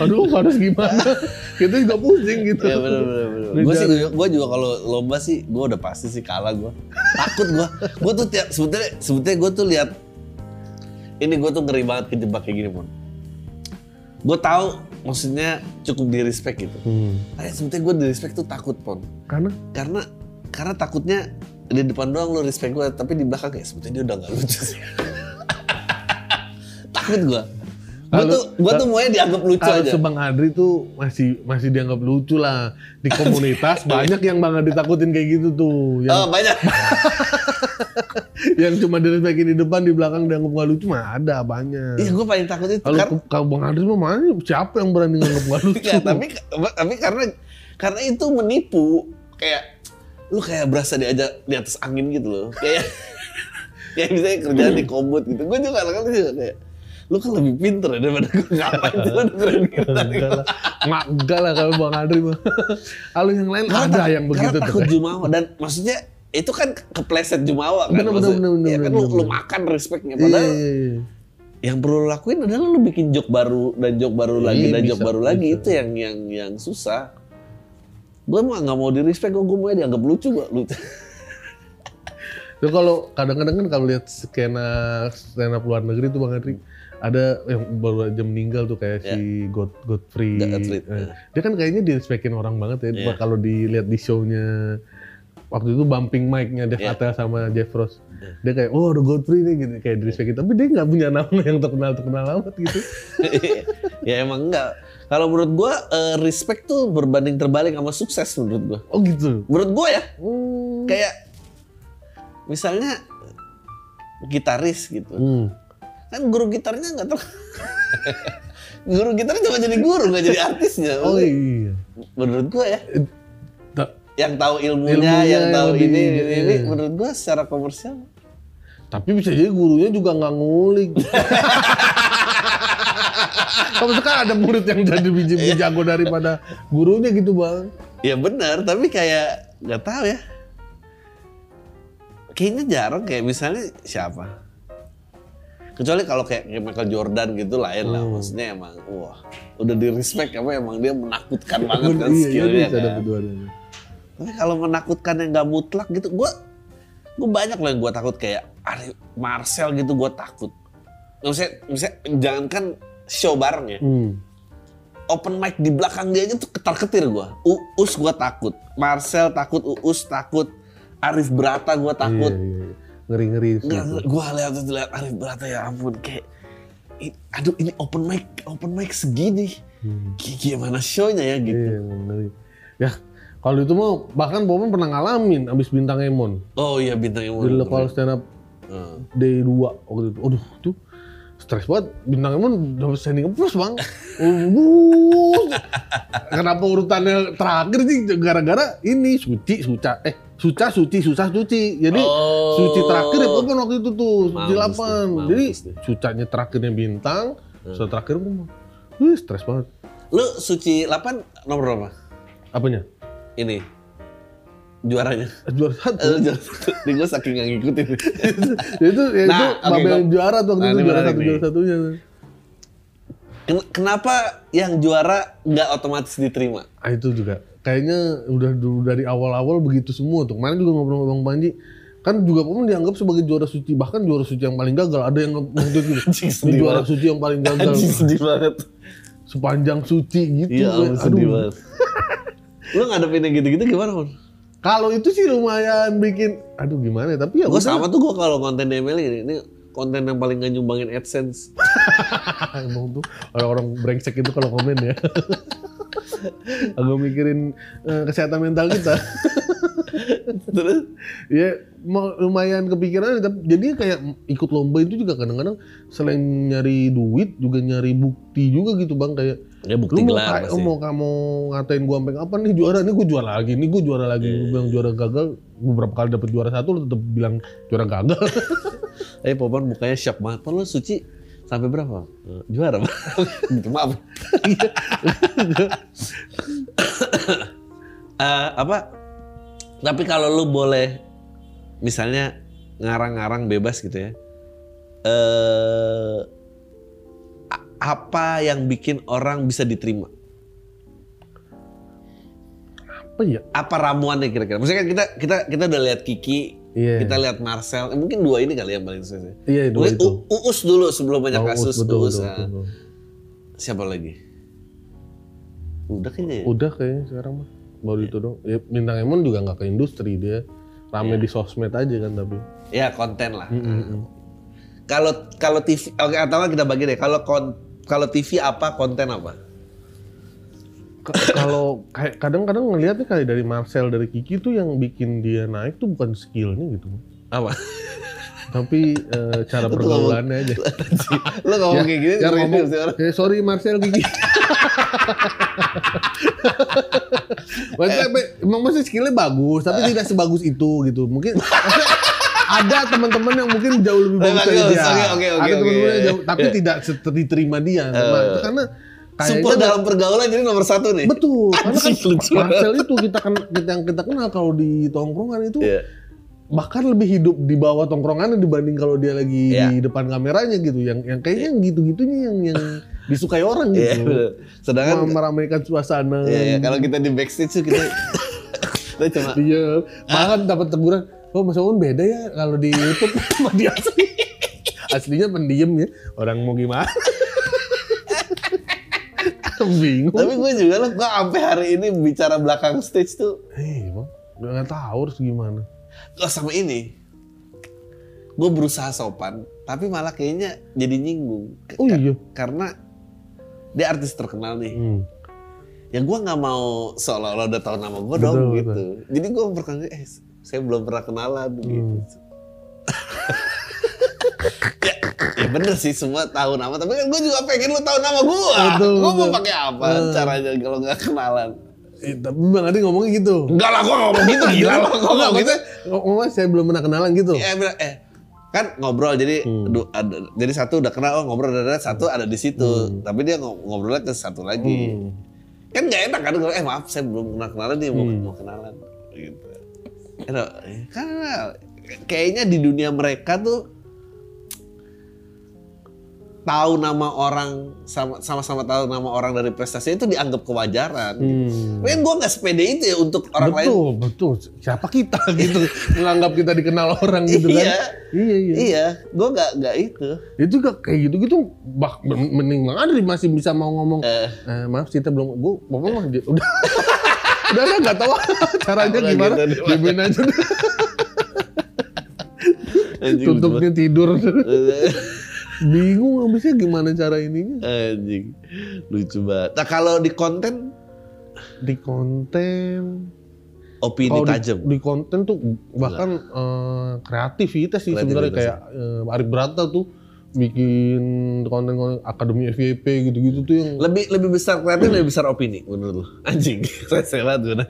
[SPEAKER 2] aduh harus gimana kita juga pusing gitu
[SPEAKER 1] benar. Gue sih gue juga kalau lomba sih gue udah pasti sih kalah gue. Takut gue. Gue tuh tiap sebetulnya sebetulnya gue tuh lihat ini gue tuh ngeri banget kejebak kayak gini pun. Gue tahu maksudnya cukup di respect gitu.
[SPEAKER 2] Hmm.
[SPEAKER 1] Kayak sebetulnya gue di respect tuh takut pon.
[SPEAKER 2] karena
[SPEAKER 1] Karena karena takutnya di depan doang lu respect gue tapi di belakang kayak sebetulnya dia udah gak lucu sih. takut gue. Gue tuh gue tuh maunya dianggap lucu
[SPEAKER 2] kalau
[SPEAKER 1] aja.
[SPEAKER 2] sebang Adri tuh masih masih dianggap lucu lah di komunitas banyak yang banget ditakutin kayak gitu tuh yang
[SPEAKER 1] Oh banyak.
[SPEAKER 2] yang cuma direspekin di depan di belakang dianggap nggak lucu mah ada banyak
[SPEAKER 1] Iya gue paling takut itu.
[SPEAKER 2] Kalau kalau Bang Adri mah mana siapa yang berani nganggap nggak lucu?
[SPEAKER 1] Ya, tapi tapi karena karena itu menipu kayak lu kayak berasa diajak di atas angin gitu loh. Kayak kayak misalnya kerjaan di kombut gitu. Gue juga kadang juga kayak lu kan lebih pinter ya daripada gue ngapain sih lu dengerin kita
[SPEAKER 2] enggak lah, nggak enggak lah kalau Bang Adri mah. Kalau yang lain
[SPEAKER 1] Karena
[SPEAKER 2] ada
[SPEAKER 1] tak-
[SPEAKER 2] yang begitu
[SPEAKER 1] karena takut jumawa? Dan maksudnya itu kan kepleset jumawa kan
[SPEAKER 2] Bener, bener,
[SPEAKER 1] maksudnya.
[SPEAKER 2] bener, bener,
[SPEAKER 1] ya kan
[SPEAKER 2] bener,
[SPEAKER 1] lu, lu makan respectnya.
[SPEAKER 2] Iya,
[SPEAKER 1] padahal
[SPEAKER 2] iya, iya.
[SPEAKER 1] yang perlu lu lakuin adalah lu bikin joke baru dan joke baru lagi
[SPEAKER 2] Iya,
[SPEAKER 1] dan
[SPEAKER 2] bisa,
[SPEAKER 1] joke baru lagi.
[SPEAKER 2] bisa.
[SPEAKER 1] itu yang yang yang susah gue mah nggak mau di respect gue mau dianggap lucu gue lucu
[SPEAKER 2] Tuh kalau kadang-kadang kan kalau lihat skena skena luar negeri tuh Bang Adri ada yang baru aja meninggal tuh kayak
[SPEAKER 1] Ya.
[SPEAKER 2] si God Godfrey.
[SPEAKER 1] Godfrey,
[SPEAKER 2] Eh,
[SPEAKER 1] ya.
[SPEAKER 2] Dia kan kayaknya direspekin orang banget ya.
[SPEAKER 1] Iya.
[SPEAKER 2] Kalau dilihat di show-nya waktu itu bumping mic-nya Dev
[SPEAKER 1] Iya.
[SPEAKER 2] Patel sama Jeff Ross.
[SPEAKER 1] Iya.
[SPEAKER 2] Dia kayak oh ada Godfrey nih gitu kayak direspekin tapi dia nggak punya nama yang terkenal terkenal amat gitu.
[SPEAKER 1] ya emang enggak. Kalau menurut gua eh, respect tuh berbanding terbalik sama sukses menurut gua.
[SPEAKER 2] Oh gitu.
[SPEAKER 1] Menurut gua ya,
[SPEAKER 2] Hmm.
[SPEAKER 1] kayak misalnya gitaris gitu.
[SPEAKER 2] Hmm.
[SPEAKER 1] Kan guru gitarnya nggak tahu. guru gitarnya cuma jadi guru nggak jadi artisnya.
[SPEAKER 2] Oh iya.
[SPEAKER 1] Menurut gua ya,
[SPEAKER 2] Ta-
[SPEAKER 1] yang tahu ilmunya,
[SPEAKER 2] Ilmunya
[SPEAKER 1] yang tahu ini, ini, ini,
[SPEAKER 2] iya.
[SPEAKER 1] menurut gua secara komersial
[SPEAKER 2] Tapi bisa jadi gurunya juga nggak ngulik. Kamu kan ada murid yang jadi biji
[SPEAKER 1] Iya.
[SPEAKER 2] lebih jago daripada gurunya gitu bang.
[SPEAKER 1] Ya benar, tapi kayak nggak tahu ya. Kayaknya jarang kayak misalnya siapa? Kecuali kalau kayak, kayak Michael Jordan gitu lain lah.
[SPEAKER 2] Hmm.
[SPEAKER 1] Maksudnya emang wah udah di respect apa emang dia menakutkan banget kan
[SPEAKER 2] iya,
[SPEAKER 1] skillnya
[SPEAKER 2] iya,
[SPEAKER 1] kan. Tapi kalau menakutkan yang nggak mutlak gitu, gua gua banyak loh yang gua takut kayak Ari Marcel gitu gua takut. Maksudnya, misalnya jangankan show bareng ya.
[SPEAKER 2] Hmm.
[SPEAKER 1] open mic di belakang dia aja tuh ketar-ketir gua. Uus gua takut, Marcel takut, Uus takut, Arif Brata gua takut.
[SPEAKER 2] Iya, iya, iya. Ngeri-ngeri.
[SPEAKER 1] gua lihat tuh lihat Arif Brata ya ampun kayak aduh ini open mic open mic segini.
[SPEAKER 2] Hmm.
[SPEAKER 1] Gi- Gimana show-nya ya gitu.
[SPEAKER 2] Iya, ngeri. Ya, kalau itu mau bahkan Popon pernah ngalamin abis bintang Emon.
[SPEAKER 1] Oh iya bintang yang
[SPEAKER 2] Di lokal stand up
[SPEAKER 1] Heeh.
[SPEAKER 2] day 2 waktu itu. Aduh, tuh stres banget. Bintang Emon dapat standing plus bang. Uh, Kenapa urutannya terakhir sih? Gara-gara ini Suci, Suca. Eh, Suca, Suci, Susah, Suci. Jadi
[SPEAKER 1] Oh.
[SPEAKER 2] Suci terakhir ya Popon waktu itu tuh. Suci
[SPEAKER 1] Mampus
[SPEAKER 2] 8.
[SPEAKER 1] tuh,
[SPEAKER 2] Jadi
[SPEAKER 1] tuh.
[SPEAKER 2] Sucanya terakhirnya bintang.
[SPEAKER 1] Hmm.
[SPEAKER 2] Setelah terakhir Popon. Wih, stres banget.
[SPEAKER 1] Lu suci 8 nomor berapa?
[SPEAKER 2] Apanya?
[SPEAKER 1] Ini juaranya.
[SPEAKER 2] Juara satu.
[SPEAKER 1] Eh, juara satu. Ini gua saking gak ngikutin.
[SPEAKER 2] Ya itu ya
[SPEAKER 1] Nah,
[SPEAKER 2] itu
[SPEAKER 1] oke,
[SPEAKER 2] Babel
[SPEAKER 1] gua-
[SPEAKER 2] juara tuh waktu
[SPEAKER 1] Nah,
[SPEAKER 2] itu
[SPEAKER 1] ini
[SPEAKER 2] juara satu
[SPEAKER 1] nih.
[SPEAKER 2] juara satunya.
[SPEAKER 1] Ken- Kenapa yang juara nggak otomatis diterima?
[SPEAKER 2] Ah itu juga kayaknya udah dulu dari awal-awal begitu semua tuh. Kemarin juga ngobrol sama Bang Panji kan juga Popon dianggap sebagai juara suci bahkan juara suci yang paling gagal ada yang ngomong gitu Ini
[SPEAKER 1] sedih
[SPEAKER 2] juara suci yang paling gagal
[SPEAKER 1] Anjing sedih banget.
[SPEAKER 2] sepanjang suci gitu
[SPEAKER 1] Iya,
[SPEAKER 2] Gue,
[SPEAKER 1] sedih banget. Lu ngadepin yang gitu-gitu gimana?
[SPEAKER 2] Kalau itu sih lumayan bikin aduh gimana ya tapi ya
[SPEAKER 1] Gue sama tuh gue kalau konten DML ini, ini konten yang paling gak nyumbangin AdSense.
[SPEAKER 2] emang tuh orang-orang brengsek itu kalau komen ya. Agak mikirin eh, kesehatan mental kita.
[SPEAKER 1] Terus?
[SPEAKER 2] Ya lumayan kepikiran tapi jadi kayak ikut lomba itu juga kadang-kadang selain nyari duit juga nyari bukti juga gitu bang kayak
[SPEAKER 1] ya bukti
[SPEAKER 2] lu mau,
[SPEAKER 1] gelar pasti.
[SPEAKER 2] mau kamu ngatain gua sampai kapan nih juara nih gua juara lagi nih gua juara lagi
[SPEAKER 1] Iya.
[SPEAKER 2] gua bilang juara gagal beberapa kali dapet juara satu lu tetap bilang juara gagal
[SPEAKER 1] Eh Popon mukanya shock banget. Pon lu suci sampai berapa? Juara. Gitu, Maaf. Eh, apa? Tapi kalau lu boleh misalnya ngarang-ngarang bebas gitu ya. Eh apa yang bikin orang bisa diterima?
[SPEAKER 2] apa ya
[SPEAKER 1] Apa ramuannya kira-kira? Maksudnya kan kita kita kita udah lihat Kiki,
[SPEAKER 2] Iya.
[SPEAKER 1] kita lihat Marcel, eh, mungkin dua ini kali yang paling sukses. ya.
[SPEAKER 2] iya itu
[SPEAKER 1] Mungkin
[SPEAKER 2] itu
[SPEAKER 1] U- Uus dulu sebelum banyak
[SPEAKER 2] Oh,
[SPEAKER 1] kasus
[SPEAKER 2] betul,
[SPEAKER 1] Uus.
[SPEAKER 2] betul,
[SPEAKER 1] ah.
[SPEAKER 2] betul.
[SPEAKER 1] Siapa lagi? Udah kayaknya ya?
[SPEAKER 2] udah kayaknya sekarang mah baru itu dong ya, bintang Emon juga nggak ke industri dia rame
[SPEAKER 1] Iya.
[SPEAKER 2] di sosmed aja kan tapi
[SPEAKER 1] Ya konten lah.
[SPEAKER 2] Mm, mm, mm.
[SPEAKER 1] Kalau kalau TV, oke atau kita bagi deh. Kalau kon- kalau TV apa konten apa?
[SPEAKER 2] Kalau kayak kadang-kadang ngelihatnya kayak dari Marcel dari Kiki tuh yang bikin dia naik tuh bukan skillnya gitu
[SPEAKER 1] Apa?
[SPEAKER 2] tapi eh, cara pergaulannya aja.
[SPEAKER 1] Lo ngomong kayak gini,
[SPEAKER 2] Ya,
[SPEAKER 1] ngomong.
[SPEAKER 2] Ngomong, eh, sorry Marcel Kiki. Maksudnya emang masih skillnya bagus tapi tidak sebagus itu gitu. Mungkin ada teman-teman yang mungkin jauh lebih bagus dari dia
[SPEAKER 1] oke, oke, oke,
[SPEAKER 2] ada teman-teman yang jauh tapi
[SPEAKER 1] Ya.
[SPEAKER 2] tidak diterima dia Nah, itu karena
[SPEAKER 1] Support
[SPEAKER 2] kayaknya
[SPEAKER 1] dalam pergaulan jadi nomor satu nih.
[SPEAKER 2] Betul, karena kan Marcel itu kita kan kita yang kita kenal kalau di tongkrongan itu
[SPEAKER 1] Iya.
[SPEAKER 2] bahkan lebih hidup di bawah tongkrongannya dibanding kalau dia lagi
[SPEAKER 1] Iya.
[SPEAKER 2] di depan kameranya gitu. Yang yang kayaknya yang gitu-gitunya yang yang disukai orang
[SPEAKER 1] Iya,
[SPEAKER 2] gitu.
[SPEAKER 1] bener. Sedangkan
[SPEAKER 2] Mem- meramaikan suasana.
[SPEAKER 1] Iya, iya, kalau kita di backstage tuh kita kita cuma
[SPEAKER 2] Iya, bahkan dapat teguran. Oh Mas Owen beda ya kalau di YouTube sama di asli. Aslinya pendiam ya. Orang mau gimana? Bingung.
[SPEAKER 1] Tapi gue juga loh, gue sampai hari ini bicara belakang stage tuh.
[SPEAKER 2] Eh, bang, nggak tahu harus gimana.
[SPEAKER 1] Oh sama ini, gue berusaha sopan, tapi malah kayaknya jadi nyinggung.
[SPEAKER 2] Oh iya.
[SPEAKER 1] Karena dia artis terkenal nih.
[SPEAKER 2] Hmm.
[SPEAKER 1] Ya gue nggak mau seolah-olah udah tahu nama gue dong
[SPEAKER 2] betul.
[SPEAKER 1] gitu. Jadi gue berkali eh saya belum pernah kenalan
[SPEAKER 2] Hmm.
[SPEAKER 1] gitu. ya, ya bener sih semua tahu nama, tapi kan gue juga pengen lu tahu nama gue. Gue mau pakai apa
[SPEAKER 2] Hmm.
[SPEAKER 1] caranya kalau nggak kenalan?
[SPEAKER 2] Eh, tapi Bang Adi ngomongnya gitu.
[SPEAKER 1] Enggak lah, gue ngomong gitu gila lo. Ngomong gitu.
[SPEAKER 2] ngomong saya belum pernah kenalan gitu.
[SPEAKER 1] Ya, eh kan ngobrol jadi
[SPEAKER 2] Hmm.
[SPEAKER 1] du- ada- jadi satu udah kenal oh ngobrol ada satu ada di situ tapi dia ngo- ngobrolnya ke satu lagi
[SPEAKER 2] Hmm.
[SPEAKER 1] kan nggak enak kan eh maaf saya belum pernah kenalan mau,
[SPEAKER 2] Hmm.
[SPEAKER 1] mau kenalan gitu karena kayaknya di dunia mereka tuh tahu nama orang sama- sama-sama tahu nama orang dari prestasi itu dianggap kewajaran.
[SPEAKER 2] Hmm.
[SPEAKER 1] Kan gue nggak sepede itu ya untuk orang lain.
[SPEAKER 2] betul, betul. Siapa kita gitu menganggap kita dikenal orang gitu kan?
[SPEAKER 1] Iya.
[SPEAKER 2] Iya, iya.
[SPEAKER 1] Iya, gue nggak nggak itu.
[SPEAKER 2] Itu gak kayak gitu-gitu bah men- mending Bang Adri masih bisa mau ngomong
[SPEAKER 1] Eh.
[SPEAKER 2] eh, maaf kita belum gua bapak mah di- udah udah saya nggak tahu caranya gimana
[SPEAKER 1] gitu, di-
[SPEAKER 2] aja.
[SPEAKER 1] Anjing,
[SPEAKER 2] tutupnya tidur bingung habisnya gimana cara ininya.
[SPEAKER 1] Anjing, lucu banget. Nah kalau di konten
[SPEAKER 2] di konten
[SPEAKER 1] opini
[SPEAKER 2] di,
[SPEAKER 1] tajam.
[SPEAKER 2] di konten tuh bahkan eh, kreativitas sih sebenarnya kayak eh, Arif Brata tuh bikin konten-konten akademi FYP gitu-gitu tuh yang
[SPEAKER 1] Lebih lebih besar kreatif lebih besar opini menurut lu? Anjing, saya banget gue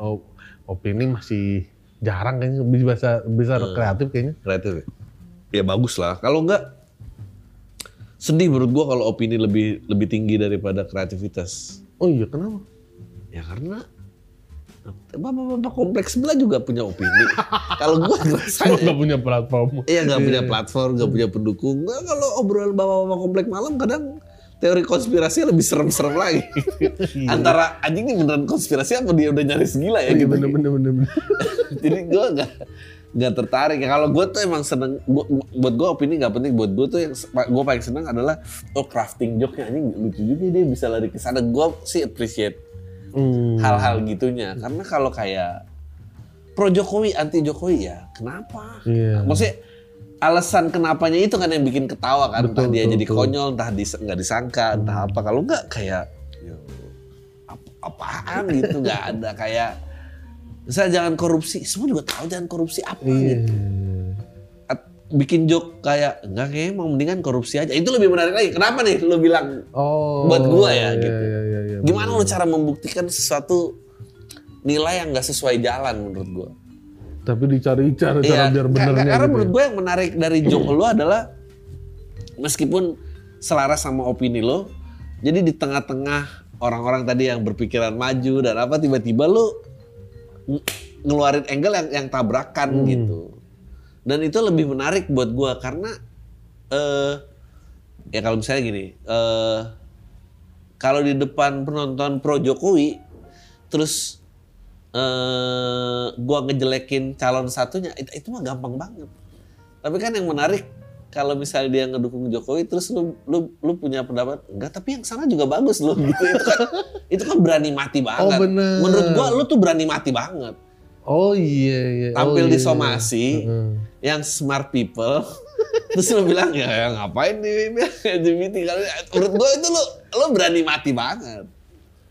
[SPEAKER 2] oh, opini masih jarang kayaknya lebih besar besar
[SPEAKER 1] Hmm.
[SPEAKER 2] kreatif kayaknya
[SPEAKER 1] Kreatif ya? Ya bagus lah. Kalau enggak sedih menurut gua kalau opini lebih lebih tinggi daripada kreativitas.
[SPEAKER 2] oh iya kenapa
[SPEAKER 1] Ya karena bapak-bapak kompleks sebelah juga punya opini. kalau gua
[SPEAKER 2] Cuma
[SPEAKER 1] ngerasain
[SPEAKER 2] nggak punya platform
[SPEAKER 1] Iya nggak punya platform, nggak punya pendukung. Nah, kalau obrolan bapak-bapak komplek malam kadang teori konspirasi lebih serem-serem lagi. Antara anjing ini beneran konspirasi apa dia udah nyaris gila ya
[SPEAKER 2] Iya,
[SPEAKER 1] gitu.
[SPEAKER 2] bener bener bener bener.
[SPEAKER 1] Jadi gue nggak nggak tertarik. Kalau gue tuh emang seneng. Gua, buat gue opini nggak penting. Buat gue tuh yang gue paling seneng adalah oh crafting joke-nya anjing lucu juga dia bisa lari ke sana. Gue sih appreciate
[SPEAKER 2] Hmm.
[SPEAKER 1] hal-hal gitunya. Karena kalau kayak pro Jokowi anti Jokowi ya kenapa?
[SPEAKER 2] Iya.
[SPEAKER 1] Maksudnya alasan kenapanya itu kan yang bikin ketawa kan. entah
[SPEAKER 2] Betul,
[SPEAKER 1] dia
[SPEAKER 2] betul,
[SPEAKER 1] jadi
[SPEAKER 2] betul.
[SPEAKER 1] konyol, entah dis- nggak disangka, entah apa. Kalau nggak kayak ya, ap- apaan gitu nggak ada kayak misalnya jangan korupsi. Semua juga tahu jangan korupsi apa
[SPEAKER 2] Iya.
[SPEAKER 1] gitu. Bikin joke kayak enggak kayaknya mau mendingan korupsi aja. Itu lebih menarik lagi. Kenapa nih lu bilang
[SPEAKER 2] Oh.
[SPEAKER 1] Buat gua ya,
[SPEAKER 2] iya,
[SPEAKER 1] gitu.
[SPEAKER 2] Iya, iya, iya,
[SPEAKER 1] gimana
[SPEAKER 2] bener.
[SPEAKER 1] lu cara membuktikan sesuatu nilai yang nggak sesuai jalan menurut gua?
[SPEAKER 2] Tapi dicari cara cara
[SPEAKER 1] Iya,
[SPEAKER 2] biar benernya
[SPEAKER 1] Karena
[SPEAKER 2] gitu.
[SPEAKER 1] menurut
[SPEAKER 2] ya.
[SPEAKER 1] gue yang menarik dari joke lo adalah meskipun selaras sama opini lo, jadi di tengah-tengah orang-orang tadi yang berpikiran maju dan apa tiba-tiba lo ng- ngeluarin angle yang yang tabrakan
[SPEAKER 2] Hmm.
[SPEAKER 1] gitu. Dan itu lebih menarik buat gue karena eh ya kalau misalnya gini, eh kalau di depan penonton pro Jokowi terus eh gua ngejelekin calon satunya itu, itu mah gampang banget. Tapi kan yang menarik kalau misalnya dia ngedukung Jokowi terus lu lu lu punya pendapat enggak tapi yang sana juga bagus loh gitu. Itu kan itu kan berani mati banget.
[SPEAKER 2] Oh, bener.
[SPEAKER 1] Menurut gua lu tuh berani mati banget.
[SPEAKER 2] Oh iya iya.
[SPEAKER 1] Tampil
[SPEAKER 2] oh,
[SPEAKER 1] di
[SPEAKER 2] iya,
[SPEAKER 1] somasi
[SPEAKER 2] Heeh.
[SPEAKER 1] Yang smart people terus lu bilang ya, ya ngapain di LGBT kalau menurut gua itu lu lu berani mati banget.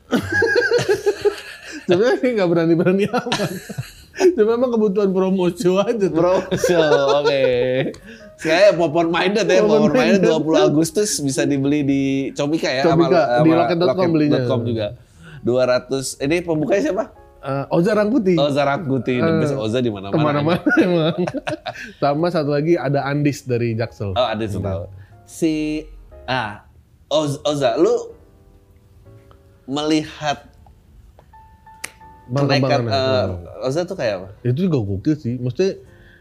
[SPEAKER 2] Sebenarnya nggak berani-berani amat. Cuma memang kebutuhan promosi aja.
[SPEAKER 1] so, oke. Saya popon minded ya,
[SPEAKER 2] popon
[SPEAKER 1] minded
[SPEAKER 2] minded.
[SPEAKER 1] 20 Agustus bisa dibeli di Comika ya,
[SPEAKER 2] Comika, di loket.com belinya.
[SPEAKER 1] juga. 200. Ini pembukanya siapa?
[SPEAKER 2] Eh, Oza Rangkuti.
[SPEAKER 1] Oza Rangkuti, the best
[SPEAKER 2] Eh,
[SPEAKER 1] Oza di mana-mana.
[SPEAKER 2] Ke mana-mana emang. Sama satu lagi ada Andis dari Jaksel.
[SPEAKER 1] Oh, ada yang tahu. Si ah, Oza, Oza, lu melihat
[SPEAKER 2] Bang
[SPEAKER 1] kenaikan
[SPEAKER 2] Kembangan,
[SPEAKER 1] eh, Oza tuh kayak apa?
[SPEAKER 2] itu juga gokil sih. Maksudnya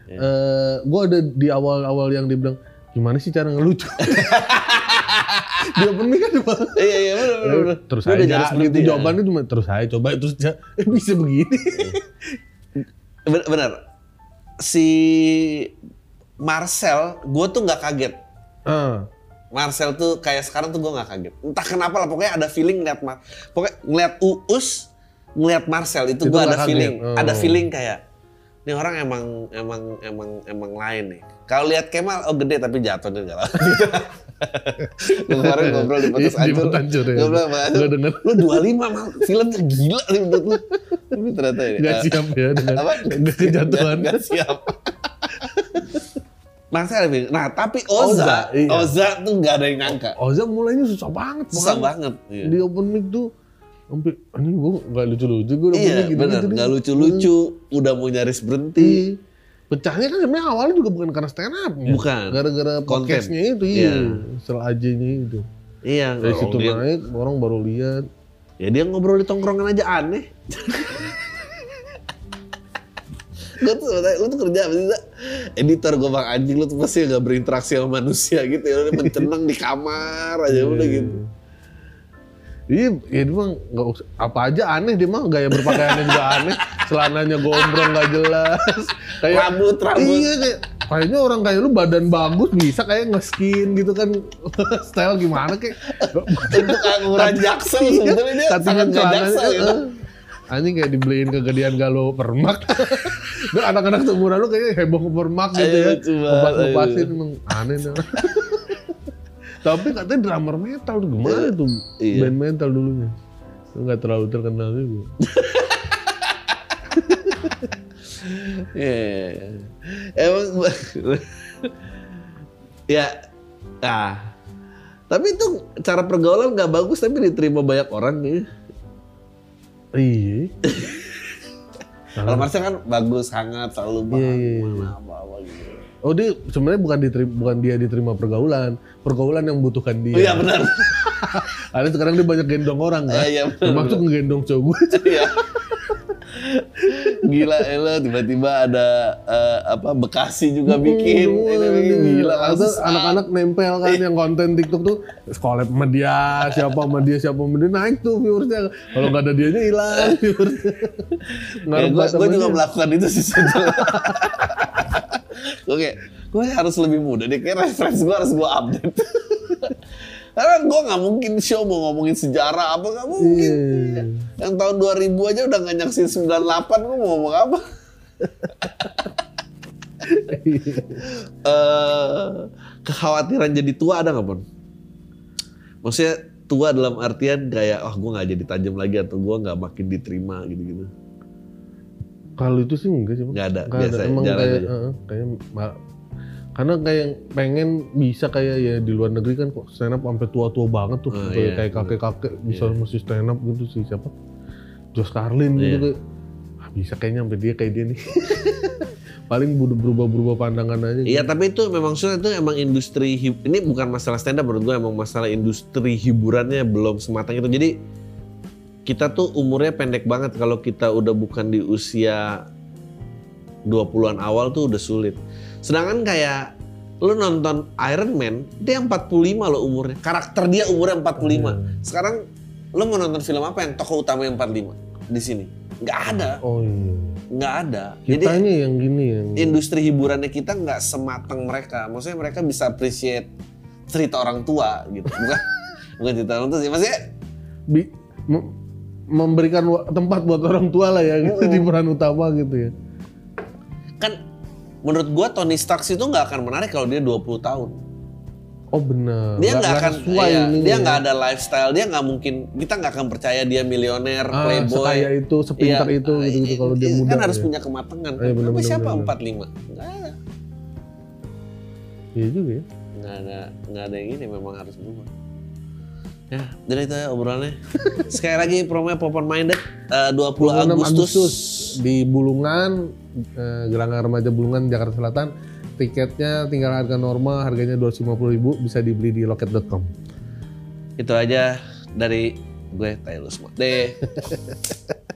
[SPEAKER 1] Iya.
[SPEAKER 2] eh gue ada di awal-awal yang dia bilang gimana sih cara ngelucu. dia mic kan cuma
[SPEAKER 1] Iya, iya, bener, bener.
[SPEAKER 2] terus aja gitu
[SPEAKER 1] ya?
[SPEAKER 2] jawabannya cuma terus aja coba terus aja eh, bisa begini.
[SPEAKER 1] Bener, bener. Si Marcel, gue tuh nggak kaget.
[SPEAKER 2] Ah.
[SPEAKER 1] Marcel tuh kayak sekarang tuh gue nggak kaget. Entah kenapa lah, pokoknya ada feeling ngeliat Mar pokoknya ngeliat Uus, ngeliat Marcel itu,
[SPEAKER 2] Itu
[SPEAKER 1] gue ada
[SPEAKER 2] kaget.
[SPEAKER 1] feeling,
[SPEAKER 2] Oh.
[SPEAKER 1] ada feeling kayak ini orang emang emang emang emang lain nih. Kalau lihat Kemal, oh gede tapi jatuh dia kemarin ngobrol di
[SPEAKER 2] Iya, di
[SPEAKER 1] Ancur,
[SPEAKER 2] podcast Ancur, ya.
[SPEAKER 1] gue bilang sama Ancur,
[SPEAKER 2] Gua denger.
[SPEAKER 1] lu 25 mal, filmnya gila nih menurut lu. Tapi ternyata ini.
[SPEAKER 2] Gak siap ya dengan
[SPEAKER 1] apa?
[SPEAKER 2] kejatuhan.
[SPEAKER 1] Gak, gak siap. Marcel lebih. Nah, tapi Oza,
[SPEAKER 2] Oza, iya.
[SPEAKER 1] Oza tuh gak ada yang nyangka.
[SPEAKER 2] Oza mulainya susah banget.
[SPEAKER 1] Susah
[SPEAKER 2] Bang.
[SPEAKER 1] banget. Iya,
[SPEAKER 2] Di open mic tuh sampai ini gue gak lucu-lucu gue open
[SPEAKER 1] iya
[SPEAKER 2] gitu,
[SPEAKER 1] bener.
[SPEAKER 2] gitu,
[SPEAKER 1] Gak lucu-lucu. Udah mau nyaris berhenti.
[SPEAKER 2] Iya. Pecahnya kan sebenarnya awalnya juga bukan karena stand up
[SPEAKER 1] Bukan.
[SPEAKER 2] Gara-gara podcastnya itu iya.
[SPEAKER 1] Iya.
[SPEAKER 2] Setelah aja-nya itu.
[SPEAKER 1] Iya.
[SPEAKER 2] Dari situ
[SPEAKER 1] dia,
[SPEAKER 2] naik orang baru lihat.
[SPEAKER 1] ya dia ngobrol di tongkrongan aja aneh. gue tuh sebenarnya, lu tuh kerja apa sih editor gue bang anjing lu tuh pasti gak berinteraksi sama manusia gitu ya lu mencenang di kamar aja udah gitu
[SPEAKER 2] Iya, ya dia mah nggak usah apa aja aneh dia mah gaya berpakaiannya juga aneh, celananya gombrong nggak jelas, kayak
[SPEAKER 1] rambut rambut
[SPEAKER 2] iya kayak kayaknya orang kayak lu badan bagus bisa kayak nge-skin gitu kan style gimana kayak
[SPEAKER 1] untuk angguran jaksel
[SPEAKER 2] Iya,
[SPEAKER 1] sebetulnya dia sangat jaksel gitu.
[SPEAKER 2] eh. Anjing kayak dibeliin kegedean galo permak. Dan anak-anak seumuran lu kayaknya heboh ke permak gitu ya.
[SPEAKER 1] ayo.
[SPEAKER 2] emang aneh. Tapi katanya drummer metal tuh gimana tuh
[SPEAKER 1] Iya.
[SPEAKER 2] band metal dulunya. Enggak terlalu terkenal juga.
[SPEAKER 1] Iya, iya, iya. Emang ya ah. Tapi itu cara pergaulan nggak bagus tapi diterima banyak orang nih.
[SPEAKER 2] Iya.
[SPEAKER 1] Kalau Marcel kan bagus, hangat, selalu
[SPEAKER 2] Iya,
[SPEAKER 1] bahas
[SPEAKER 2] iya, iya.
[SPEAKER 1] mana apa-apa gitu.
[SPEAKER 2] Oh dia sebenarnya bukan diterima, bukan dia diterima pergaulan, pergaulan yang membutuhkan dia.
[SPEAKER 1] Oh iya benar.
[SPEAKER 2] Karena sekarang dia banyak gendong orang kan.
[SPEAKER 1] Iya, iya, benar,
[SPEAKER 2] Termasuk ngegendong cowok gue.
[SPEAKER 1] Iya. Gila Elo tiba-tiba ada eh, apa Bekasi juga bikin. Ini. Gila
[SPEAKER 2] Ada
[SPEAKER 1] langsung
[SPEAKER 2] anak-anak nempel kan yang konten TikTok tuh collab sama dia, siapa sama dia, siapa sama dia naik tuh viewersnya. Kalau nggak ada dianya hilang viewersnya.
[SPEAKER 1] Ya, gue
[SPEAKER 2] banget
[SPEAKER 1] juga melakukan itu sih sebetulnya. Oke, gue harus lebih muda deh. Kayak referensi gue harus gue update. Karena gue nggak mungkin show mau ngomongin sejarah apa nggak mungkin.
[SPEAKER 2] Iya.
[SPEAKER 1] Yang tahun 2000 aja udah nggak nyaksin 98, gue mau ngomong apa? Eh, kekhawatiran jadi tua ada nggak pun? Maksudnya tua dalam artian kayak, oh gue nggak jadi tajam lagi atau gue nggak makin diterima gitu-gitu.
[SPEAKER 2] Kalau itu sih enggak sih. Bang.
[SPEAKER 1] Nggak ada,
[SPEAKER 2] Nggak
[SPEAKER 1] biasa
[SPEAKER 2] Emang
[SPEAKER 1] jalan
[SPEAKER 2] kayak,
[SPEAKER 1] aja.
[SPEAKER 2] eh, kayak karena kayak pengen bisa kayak ya di luar negeri kan kok stand up sampai tua-tua banget tuh
[SPEAKER 1] Oh,
[SPEAKER 2] kayak
[SPEAKER 1] iya.
[SPEAKER 2] kayak kakek-kakek bisa
[SPEAKER 1] Iya.
[SPEAKER 2] mesti stand up gitu sih siapa Josh Carlin gitu
[SPEAKER 1] Iya.
[SPEAKER 2] kayak ah, bisa kayaknya sampai dia kayak dia nih paling berubah-berubah pandangan aja
[SPEAKER 1] Iya
[SPEAKER 2] gitu.
[SPEAKER 1] tapi itu memang maksudnya itu emang industri ini bukan masalah stand up menurut gue emang masalah industri hiburannya belum sematang itu jadi kita tuh umurnya pendek banget. Kalau kita udah bukan di usia 20-an awal tuh udah sulit. Sedangkan kayak lu nonton Iron Man dia 45 loh umurnya. Karakter dia umurnya 45 sekarang lu mau nonton film apa yang tokoh utamanya 45 di sini. Nggak ada.
[SPEAKER 2] Oh iya.
[SPEAKER 1] Nggak ada.
[SPEAKER 2] Kita ini yang gini yang
[SPEAKER 1] industri hiburannya kita nggak sematang mereka. Maksudnya mereka bisa appreciate cerita orang tua gitu. Bukan? Bukan cerita orang tua sih. Maksudnya
[SPEAKER 2] bi- memberikan tempat buat orang tua lah ya gitu di peran utama gitu ya
[SPEAKER 1] kan menurut gua Tony Stark itu nggak akan menarik kalau dia 20 tahun.
[SPEAKER 2] oh benar
[SPEAKER 1] Dia nggak akan iya,
[SPEAKER 2] ini
[SPEAKER 1] dia
[SPEAKER 2] ya.
[SPEAKER 1] nggak ada lifestyle, dia nggak mungkin kita nggak akan percaya dia milioner,
[SPEAKER 2] ah,
[SPEAKER 1] playboy.
[SPEAKER 2] sekaya itu sepintar
[SPEAKER 1] Iya,
[SPEAKER 2] itu gitu, gitu kalau dia
[SPEAKER 1] iya,
[SPEAKER 2] muda
[SPEAKER 1] kan harus
[SPEAKER 2] ya.
[SPEAKER 1] punya kematangan.
[SPEAKER 2] Iya, bener,
[SPEAKER 1] Tapi
[SPEAKER 2] bener,
[SPEAKER 1] siapa
[SPEAKER 2] bener.
[SPEAKER 1] 45? Nggak ada.
[SPEAKER 2] iya juga ya
[SPEAKER 1] nggak ada nggak ada yang ini memang harus berubah ya. Jadi itu ya obrolannya. Sekali lagi promonya Popon Minded eh, 20
[SPEAKER 2] 26
[SPEAKER 1] Agustus,
[SPEAKER 2] di Bulungan eh, Gelanggang Remaja Bulungan Jakarta Selatan. Tiketnya tinggal harga normal harganya 250.000 bisa dibeli di loket.com
[SPEAKER 1] itu aja dari gue Taylor semua deh